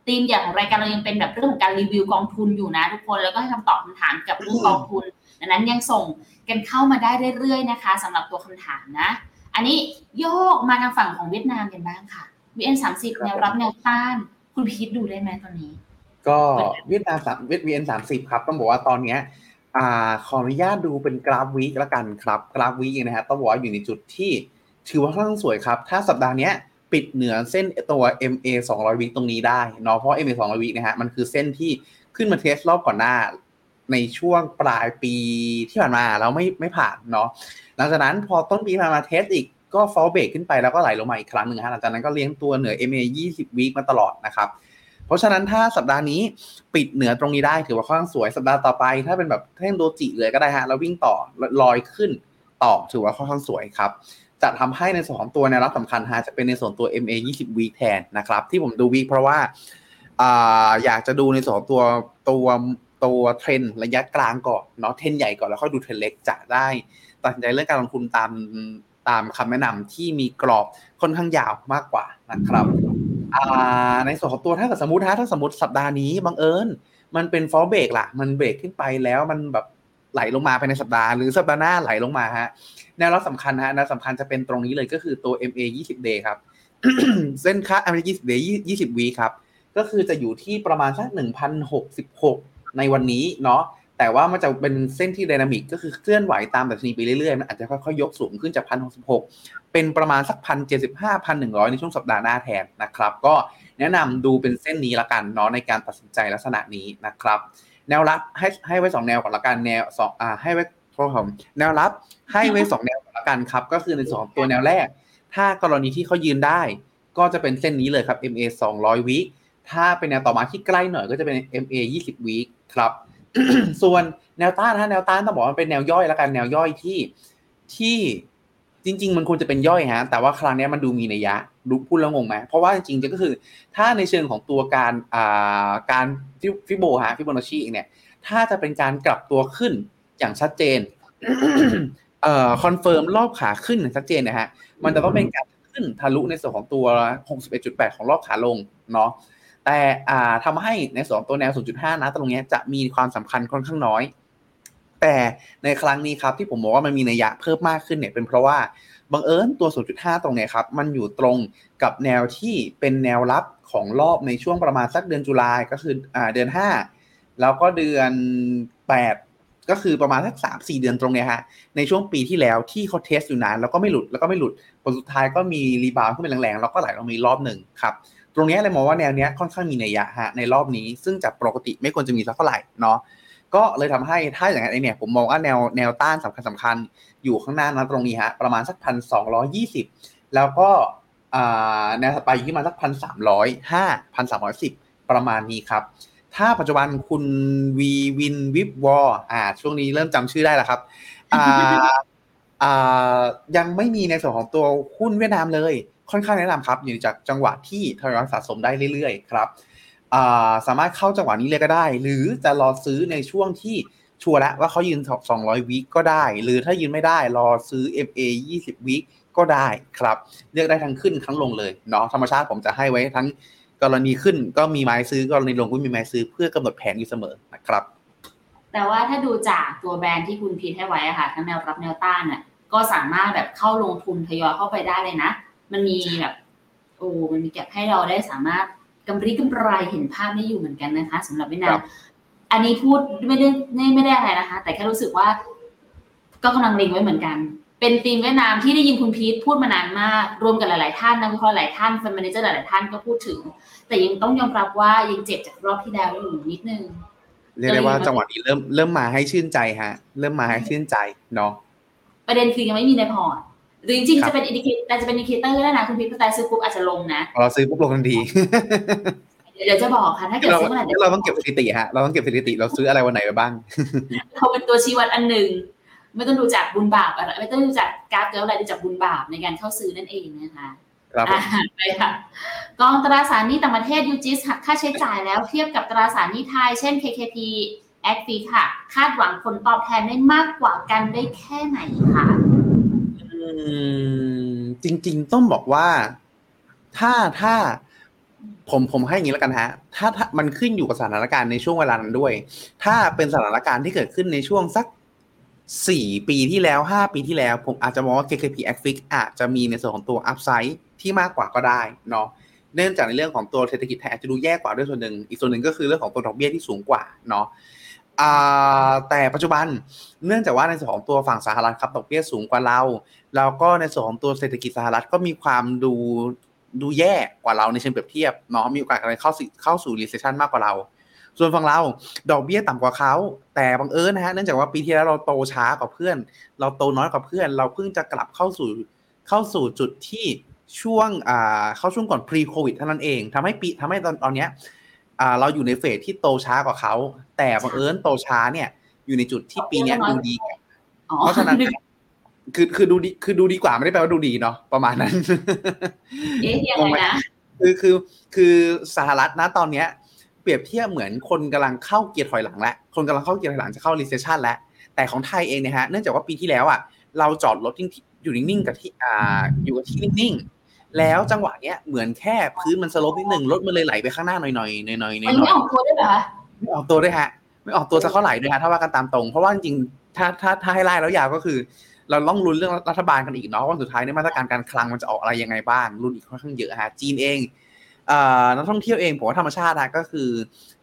ธีมอย่างของรายการเรายังเป็นแบบเรื่องของการรีวิวกองทุนอยู่นะ ทุกคนแล้วก็ให้คำตอบคำถามกับเรื่องกองทุนดังนั้นยังส่งกันเข้ามาได้เรื่อยๆนะคะสำหรับตัวคำถามนะ อันนี้โยกมาทางฝั่งของเวียดนามกันบ้างค่ะ VN สามสิบแนวรับแนวต้าน คุณพีทดูได้ไหมตอนนี้ ก็เวียดนามสามเวียดวีเอ็นสามสิบครับ ต้องบอกว่าตอนเนี้ยอ่าขออนุญาตดูเป็นกราฟวีคละกันครับ กราฟวีคนะฮะต้องบอกว่าอยู่ในจุดที่ถือว่าค่อนข้างสวยครับ ถ้าสัปดาห์เนี้ยปิดเหนือเส้นตัว MA 200วิคตรงนี้ได้เนาะเพราะ MA 200วิคนะฮะมันคือเส้นที่ขึ้นมา test รอบก่อนหน้า ในช่วงปลายปีที่ผ่านมาแล้วไม่ไม่ผ่านเนาะหลังจากนั้นพอต้นปีมามา test อีก ก็ false break ขึ้นไปแล้วก็ไหลลงมาอีกครั้งหนึ่งฮะหลังจากนั้นก็เลี้ยงตัวเหนือ MA 20วิคมาตลอดนะครับ เพราะฉะนั้นถ้าสัปดาห์นี้ปิดเหนือตรงนี้ได้ถือว่าค่อนข้างสวยสัปดาห์ต่อไป ถ้าเป็นแบบแท่ง doji เลยก็ได้ฮะแล้ววิ่งต่อลอยขึ้นต่อถือว่าค่อนข้างสวยครับจะทำให้ในส่วนของตัวแนวรับสำคัญฮะจะเป็นในส่วนตัว MA 20 week แทนนะครับ ที่ผมดู week เพราะว่าอยากจะดูในส่วนของตัวตัวตัวเทรนระยะกลางก่อนเนาะเทรนใหญ่ก่อนแล้วค่อยดูเทรนเล็กจะได้ตัดสินใจเรื่องการลงทุนตาม ตามคำแนะนำที่มีกรอบค่อนข้างยาวมากกว่านะครับในส่วนของตัวถ้าเกิดสมมติฮะถ้าสมมติสัปดาห์นี้บังเอิญมันเป็น false break ล่ะ มันเบรกขึ้นไปแล้วมันแบบไหลลงมาภายในสัปดาห์หรือสัปดาห์หน้าไหลลงมาฮะแนวรับสำคัญฮะแนวสำคัญจะเป็นตรงนี้เลยก็คือตัว MA 20 day ครับ เส้นค่า MA 20 day 20วีครับ ก็คือจะอยู่ที่ประมาณสัก1,066 ในวันนี้เนาะ แต่ว่ามันจะเป็นเส้นที่ไดนามิกก็คือเคลื่อนไหวตามดัชนีไปเรื่อยๆมันอาจจะค่อยๆยกสูงขึ้นจาก1,066เป็นประมาณสัก1,075 1,100ในช่วงสัปดาห์หน้าแทนนะครับ ก็แนะนำดูเป็นเส้นนี้ละกันเนาะในการตัดสินใจลักษณะนี้นะครับ แนวรับให้ให้ไว้2แนวก่อนละกันแนวสองอ่าให้ไว้โทษผมแนวรับให้ไว้2แนวก่อนละกันครับ ก็คือในสองตัวแนวแรก ถ้ากรณีที่เขายืนได้ ก็จะเป็นเส้นนี้เลยครับ MA 200วิถ้าเป็นแนวต่อมาที่ใกล้หน่อยก็จะเป็น MA 20วิครับ ส่วนแนวต้านถ้าแนวต้านต้องบอกว่าเป็นแนวย่อยแล้วกันแนวย่อยที่ที่จริง ๆ มันควรจะเป็นย่อยฮะแต่ว่าครั้งนี้มันดูมีนัยยะดูพูดแล้วงงไหมเพราะว่าจริงๆก็คือ ถ้าในเชิงของตัวการอ่าการ Fibo ฮะฟิโบนัชชีเนี่ย ถ้าจะเป็นการกลับตัวขึ้นอย่างชัดเจนเอ่อ confirm รอบขาขึ้นอย่างชัดเจนนะฮะมันจะต้องเป็นการขึ้นทะลุในส่วนของตัว 61.8 ของรอบขาลงเนาะ แต่อ่าทำให้ในสองตัวแนว 0.5 นะตรงนี้จะมีความสำคัญค่อนข้างน้อย แต่ในครั้งนี้ครับที่ผมบอกว่ามันมีนัยยะเพิ่มมากขึ้นเนี่ยเป็นเพราะว่าบังเอิญตัว 0.5 ตรงเนี้ยครับมันอยู่ตรงกับแนวที่เป็นแนวรับของรอบในช่วงประมาณสักเดือนตุลาก็คืออ่าเดือน 5 แล้วก็เดือน 8 ก็คือประมาณสักสามสี่เดือนตรงเนี้ยฮะในช่วงปีที่แล้วที่เขา test อยู่นานแล้วก็ไม่หลุดแล้วก็ไม่หลุดผลสุดท้ายก็มี rebound ขึ้นไปแรงๆแล้วก็ไหลลงมีรอบหนึ่งครับ ตรงนี้เลยมองว่าแนวเนี้ยค่อนข้างมีนัยยะฮะในรอบนี้ ซึ่งจากปกติไม่ควรจะมีสักเท่าไหร่เนาะก็เลยทำให้ถ้าอย่างนั้นเนี่ยผมมองว่าแนวแนวต้านสำคัญสำคัญอยู่ข้างหน้านะตรงนี้ฮะประมาณสักพันสองร้อยี่สิบแล้วก็แนวถัดไปอยู่ที่มาสักพันสามร้อยห้าพันสามร้อยสิบประมาณนี้ครับถ้าปัจจุบันคุณวีวินวิบวออ่าช่วงนี้เริ่มจำชื่อได้แล้วครับอ่าอ่ายังไม่มีในส่วนของตัวหุ้นเวียดนามเลย ค่อนข้างแนะนำครับ อยู่จากจังหวะที่ทยอยสะสมได้เรื่อยๆครับสามารถเข้าจังหวะนี้เลยก็ได้ หรือจะรอซื้อในช่วงที่ชัวร์แล้วว่าเขายืน 200 วิก็ได้ หรือถ้ายืนไม่ได้รอซื้อ MA 20 วิก็ได้ครับ เลือกได้ทั้งขึ้นทั้งลงเลยเนาะธรรมชาติผมจะให้ไว้ทั้งกรณีขึ้นก็มีไม้ซื้อกรณีลงก็มีไม้ซื้อเพื่อกำหนดแผนอยู่เสมอนะครับ แต่ว่าถ้าดูจากตัวแบรนด์ที่คุณพีทให้ไว้ค่ะทั้งแนวรับแนวต้านน่ะก็สามารถแบบเข้าลงทุนทยอยเข้าไปได้เลยนะ มันมีแบบโอ้มันมีแก็บให้เราได้สามารถกำไรกำไรเห็นภาพได้อยู่เหมือนกันนะคะสำหรับเวียดนาครัมบอันนี้พูดไม่ได้ไม่ไม่ได้อะไรนะคะ แต่แค่รู้สึกว่า ก็กำลังเล็งไว้เหมือนกัน เป็นธีมเวียดนามที่ได้ยินคุณพีทพูดมานานมาก รวมกับหลาย ๆ ท่านนักวิเคราะห์หลายท่าน fund manager หลาย ๆ ท่านก็พูดถึง แต่ยังต้องยอมรับว่ายังเจ็บจากรอบที่แล้วอยู่นิดนึงเรียกได้ว่าจังหวะนี้เริ่มเริ่มมาให้ชื่นใจฮะ เริ่มมาให้ชื่นใจเนาะประเด็นคือยังไม่มีในพอร์ต หรือจริงๆครัๆบจะเป็น indicator จะเป็น indicator ก็ได้นะคุณพีทแต่ซื้อปุ๊บอาจจะลงนะพอเราซื้อปุ๊บลงทันทีเดี๋ยวจะบอกค่ะถ้าเกิดเราซื้อเมื่อไหร่เดี๋ยวเราต้องเก็บสถิติฮะเราต้องเก็บสถิติเราซื้ออะไรวันไหนไปบ้างเราเป็นตัวชี้วัดอันหนึ่งไม่ต้องดูจากบุญบาปอะไรไม่ต้องดูจากกราฟเกลอะไรดูจากบุญบาปในการเข้าซื้อนั่นเองนะคะครับผมอ่าไปค่ะกองตราสารหนี้ต่างประเทศยูจิสหักค่าใช้จ่ายแล้วเทียบกับตราสารหนี้ไทย เช่น KKP แอคฟีค่ะ คาดหวังผลตอบแทนได้มากกว่ากันได้แค่ไหนคะอืม จริง ๆ ต้องบอกว่า ถ้าถ้า ผมผมให้อย่างนี้แล้วกันฮะ ถ้าถ้ามันขึ้นอยู่กับสถานการณ์ในช่วงเวลานั้นด้วย ถ้าเป็นสถานการณ์ที่เกิดขึ้นในช่วงสักสี่ปีที่แล้วห้าปีที่แล้ว ผมอาจจะมองว่า KKP a f i x อาจจะมีในส่วนของตัวอัพไซด์ที่มากกว่าก็ได้เนาะเนื่องจากในเรื่องของตัวเศรษฐกิจไทยอาจจะดูแย่กว่าด้วยส่วนหนึ่งอีกส่วนหนึ่งก็คือเรื่องของตัวดอกเบี้ยที่สูงกว่าเนาะ แต่ปัจจุบันเนื่องจากว่าในส่วนของตัวฝั่งสหรัฐครับดอกเบี้ยสูงกว่าเรา แล้วก็ในส่วนของตัวเศรษฐกิจสหรัฐก็มีความดูดูแย่กว่าเราในเชิงเปรียบเทียบเนาะมีโอกาสการเข้าเข้าสู่ recession มากกว่าเรา ส่วนฝั่งเราดอกเบี้ยต่ำกว่าเขา แต่บังเอิญนะฮะเนื่องจากว่าปีที่แล้วเราโตช้ากว่าเพื่อน เราโตน้อยกว่าเพื่อน เราเพิ่งจะกลับเข้าสู่เข้าสู่จุดที่ช่วงอ่าเข้าช่วงก่อน pre covid เท่านั้นเองทำให้ปีทำให้ตอนตอนเนี้ย เราอยู่ในเฟสที่โตช้ากว่าเขา แต่บังเอิญโตช้าเนี่ย อยู่ในจุดที่ปีนี้ดูดี เพราะฉะนั้นคือคือดูดีคือดูดีกว่าไม่ได้แปลว่าดูดีเนาะประมาณนั้นเอ๊ะยังไงนะคือคือคือสหรัฐนะตอนเนี้ย เปรียบเทียบเหมือนคนกำลังเข้าเกียร์ถอยหลังแล้วคนกำลังเข้าเกียร์ถอยหลังจะเข้า recession แล้วแต่ของไทยเองเนี่ยฮะเนื่องจากว่าปีที่แล้วอะเราจอดรถอยู่นิ่งๆกับที่อ่าอยู่กับที่นิ่งๆ แล้วจังหวะเนี้ยเหมือนแค่พื้นมัน slope นิดหนึ่งรถมันเลยไหลไปข้างหน้าหน่อยๆหน่อยๆหน่อยๆไม่ออกตัวได้เหรอไม่ออกตัวด้วยฮะ ไม่ออกตัวจะเข้าไหลด้วยฮะถ้าว่ากันตามตรง เพราะว่าจริงๆถ้าถ้าถ้าให้ไล่แล้วยาวก็คือ เราต้องลุ้นเรื่องรัฐบาลกันอีกเนาะว่าสุดท้ายในมาตรการการคลังมันจะออกอะไรยังไงบ้างลุ้นอีกค่อนข้างเยอะฮะจีนเองนักท่องเที่ยวเองผมว่าธรรมชาตินะก็คือ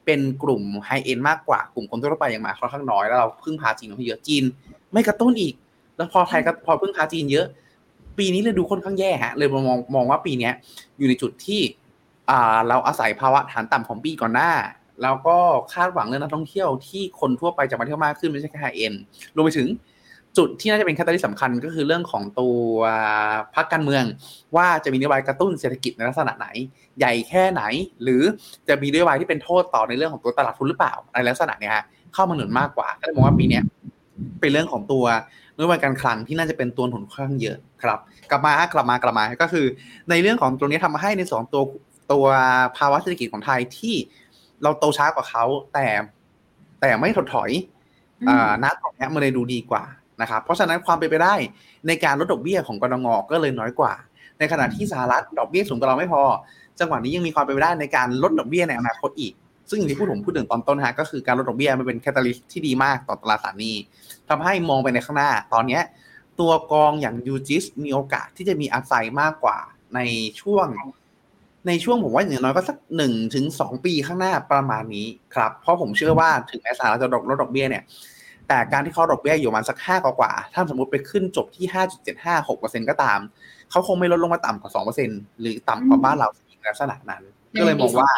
เป็นกลุ่ม high-end มากกว่ากลุ่มคนทั่วไปอย่างมาค่อนข้างน้อยแล้วเราพึ่งพาจีนค่อนข้างเยอะจีน ไม่กระตุ้นอีก แล้วพอไทยก็พอพึ่งพาจีนเยอะ ปีนี้เลยดูค่อนข้างแย่ฮะเลยมองมองว่าปีนี้อยู่ในจุดที่เราอาศัยภาวะฐานต่ำของปีก่อนหน้า แล้วก็คาดหวังเรื่องนักท่องเที่ยวที่คนทั่วไปจะมาเที่ยวมากขึ้นไม่ใช่แค่ไฮเอ็นรวมไปถึงจุดที่น่าจะเป็นคตตาลิสสำคัญก็คือเรื่องของตัวพรรคการเมือง ว่าจะมีนโยบายกระตุ้นเศรษฐกิจในลักษณะไหน ใหญ่แค่ไหน หรือจะมีนโยบายที่เป็นโทษต่อในเรื่องของตัวตลาดทุนหรือเปล่าในลักษณะเนี้ยเข้ามาหนุนมากกว่าก็เลยมองว่าปีนี้เป็นเรื่องของตัว นโยบายการคลังที่น่าจะเป็นตัวหนุนค่อนข้างเยอะครับ กลับมากลับมากลับมาก็คือ ในเรื่องของตัวนี้ทำให้ในสองตัวตัวภาวะเศรษฐกิจของไทยที่เราโตช้ากว่าเขาแต่แต่ไม่ถดถอยอ่าณตรงนี้มันเลยดูดีกว่านะครับเพราะฉะนั้นความเป็นไปได้ในการลดดอกเบี้ยของกรงก็เลยน้อยกว่า ในขณะที่สหรัฐดอกเบี้ยสูงกว่าเราไม่พอ จังหวะนี้ยังมีความเป็นไปได้ในการลดดอกเบี้ยในอนาคตอีก ซึ่งอย่างที่พูดผมพูดถึงตอนต้นฮะก็คือการลดดอกเบี้ยมันเป็น catalyst ที่ดีมากต่อตลาดตราสารหนี้ทำให้มองไปในข้างหน้า ตอนนี้ตัวกองอย่าง UGIS มีโอกาสที่จะมี upside มากกว่าในช่วง ในช่วงผมว่าอย่างน้อยก็สักหนึ่งถึงสองปีข้างหน้าประมาณนี้ครับ เพราะผมเชื่อว่าถึงแม้สหรัฐจะลดดอกเบี้ยเนี่ยแต่การที่เขาดอกเบี้ยอยู่มาสักห้ากว่าถ้าสมมติไปขึ้นจบที่ห้าจุดเจ็ดห้าหกเปอร์เซ็นก็ตาม เขาคงไม่ลดลงมาต่ำกว่าสองเปอร์เซ็นหรือต่ำกว่าบ้านเราอีกลักษณะนั้น ก็เลยมองว่า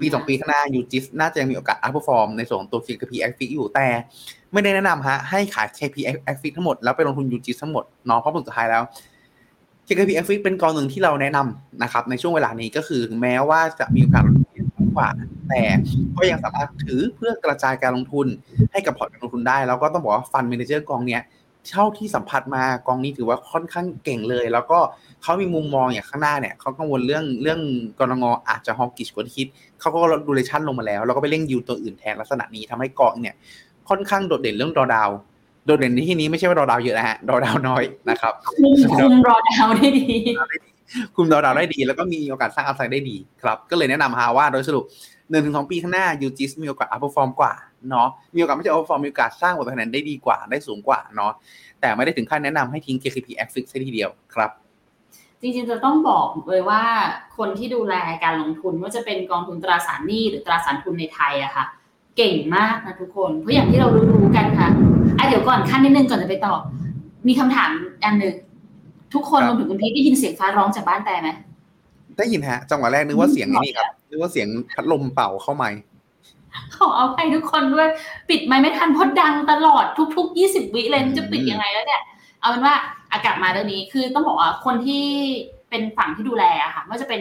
ปีสองปีข้างหน้า UGIS น่าจะยังมีโอกาส outperform ในส่วนของตัว KPI แอคฟิกอยู่แต่ ไม่ได้แนะนำฮะให้ขาย KPI แอคฟิกทั้งหมดแล้วไปลงทุน UGIS ทั้งหมดเนาะเพราะผลสุดท้ายแล้ว KPI แอคฟิกเป็นกองหนึ่งที่เราแนะนำนะครับในช่วงเวลานี้ก็คือแม้ว่าจะมีโอกาสกว่าแต่ก็ยังสามารถถือเพื่อกระจายการลงทุนให้กับพอร์ตการลงทุนได้ แล้วก็ต้องบอกว่า fund manager กองเนี้ย เท่าที่สัมผัสมากองนี้ถือว่าค่อนข้างเก่งเลย แล้วก็เขามีมุมมองอย่างข้างหน้าเนี่ยเขากังวลเรื่องเรื่องกนง.อาจจะ hawkish กว่าที่คิดเขาก็ลด duration ลงมาแล้ว แล้วก็ไปเร่งยูตัวอื่นแทนลักษณะนี้ทำให้กองเนี่ยค่อนข้างโดดเด่นเรื่องดอดาวโดดเด่นในที่นี้ไม่ใช่ว่าดอดาวเยอะนะฮะดอดาวน้อยนะครับคุม drawdown ได้ดีคุมดอดาวได้ดี แล้วก็มีโอกาสสร้าง upside ได้ดีครับ ก็เลยแนะนำฮะว่าโดยสรุป หนึ่งถึงสองปีข้างหน้า UGIS มีโอกาส outperform กว่าเนาะมีโอกาสไม่ใช่อัพฟอร์มมีโอกาสสร้างผลตอบแทนได้ดีกว่าได้สูงกว่าเนาะแต่ไม่ได้ถึงขั้นแนะนำให้ทิ้ง KKP a f i x ทีเดียวครับจริงๆจะต้องบอกเลยว่าคนที่ดูแลการลงทุนว่าจะเป็นกองทุนตราสารหนี้หรือตราสารทุนในไทยอะค่ะ เก่งมากนะทุกคนเพราะอย่างที่เรารู้ๆกันค่ะอะเดี๋ยวก่อนขั้นนิดนึงก่อนจะไปตอบมีคำถามอันหนึ่งทุกคนรวมถึงคุณพีทได้ยินเสียงฟ้าร้องจากบ้านแต่ไหม ได้ยินฮะ จังหวะแรกนึกว่าเสียงนี่ครับนึกว่าเสียงพัดลมเป่าเข้ามาขอเอาไปทุกคนด้วย ปิดไมไม่ทันเพราะดังตลอดทุกๆยี่สิบวิเลยจะปิดยังไงแล้วเนี่ย เอาเป็นว่าอากาศมาเรื่องนี้คือต้องบอกว่าคนที่เป็นฝั่งที่ดูแลอะค่ะว่าจะเป็น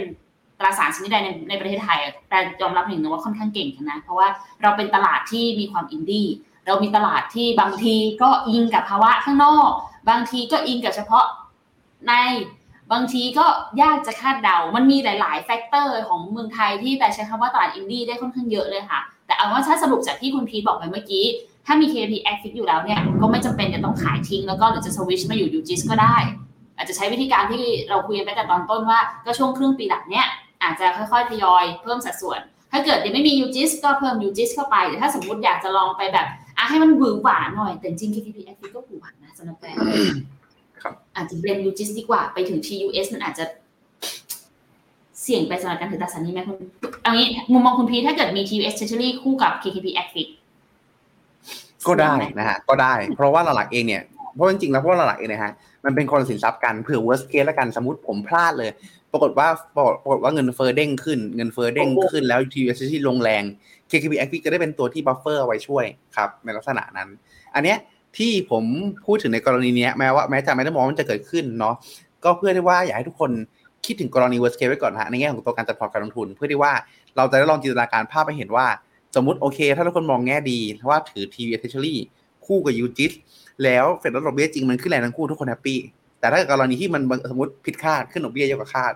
ตราสารชนิดใดในในประเทศไทย แต่ยอมรับหนึ่งนะว่าค่อนข้างเก่งนะ เพราะว่าเราเป็นตลาดที่มีความอินดี้เรามีตลาดที่บางทีก็อิงกับภาวะข้างนอก บางทีก็อิงกับเฉพาะใน บางทีก็ยากจะคาดเดา มันมีหลาย ๆ factor ของเมืองไทยที่แต่ใช้คำว่าตลาดอินดี้ได้ค่อนข้างเยอะเลยค่ะ แต่เอาว่าถ้าสรุปจากที่คุณพีทบอกไปเมื่อกี้ ถ้ามี KFAFIX อยู่แล้วเนี่ยก็ไม่จำเป็นจะต้องขายทิ้งแล้วก็หรือจะสวิชมาอยู่ UGIS ก็ได้ อาจจะใช้วิธีการที่เราคุยกันไปแต่ตอนต้นว่าก็ช่วงครึ่งปีหลังเนี่ยอาจจะค่อย ๆ ทยอยเพิ่มสัดส่วน ถ้าเกิดยังไม่มี UGIS ก็เพิ่ม UGIS เข้าไปหรือถ้าสมมติอยากจะลองไปแบบอะให้มันหวือหวาหน่อยแต่จริง KFAFIX ก็หวือหวานะสำหรับแบรน อาจจะเป็นยูจิสดีกว่าไปถึง TUS มันอาจจะเสี่ยงไปสำหรับการถือตราสารหนี้ไหมคุณเอางี้มุมมองคุณพีทถ้าเกิดมี TUS Treasury คู่กับ KKP Active ก็ได้นะฮะก็ได้ เพราะว่าหลักๆเองเนี่ยเพราะจริงๆแล้วเพราะว่าหลักๆเองเนะฮะมันเป็นคนละสินทรัพย์กันเผื่อ worst case แล้วกันสมมติผมพลาดเลย ปรากฏว่าปรากฏปรากฏว่าเงินเฟ้อเด้งขึ้นเงินเฟ้อเด้งขึ้นแล้ว TUS ที่ลงแรง KKB Active ก็ได้เป็นตัวที่บัฟเฟอร์เอาไว้ช่วยครับในลักษณะนั้น อันเนี้ย ที่ผมพูดถึงในกรณีนี้แม้ว่าแม้จะไม่ได้มองว่ามันจะเกิดขึ้นเนาะก็เพื่อที่ว่าอยากให้ทุกคนคิดถึงกรณี worst case ไว้ก่อนฮะในแง่ของตัวการจัดพอร์ตการลงทุน เพื่อที่ว่าเราจะได้ลองจินตนาการภาพไปเห็นว่า สมมติโอเค ถ้าทุกคนมองแง่ดีว่าถือ TUSTREASURY คู่กับ u g i s แล้วเฟดลดดอกเบี้ยจริงมันขึ้นแรงทั้งคู่ทุกคน happy แต่ถ้ากรณีที่มันสมมติผิดคาดขึ้นดอกเบี้ยเยอะกว่าคาด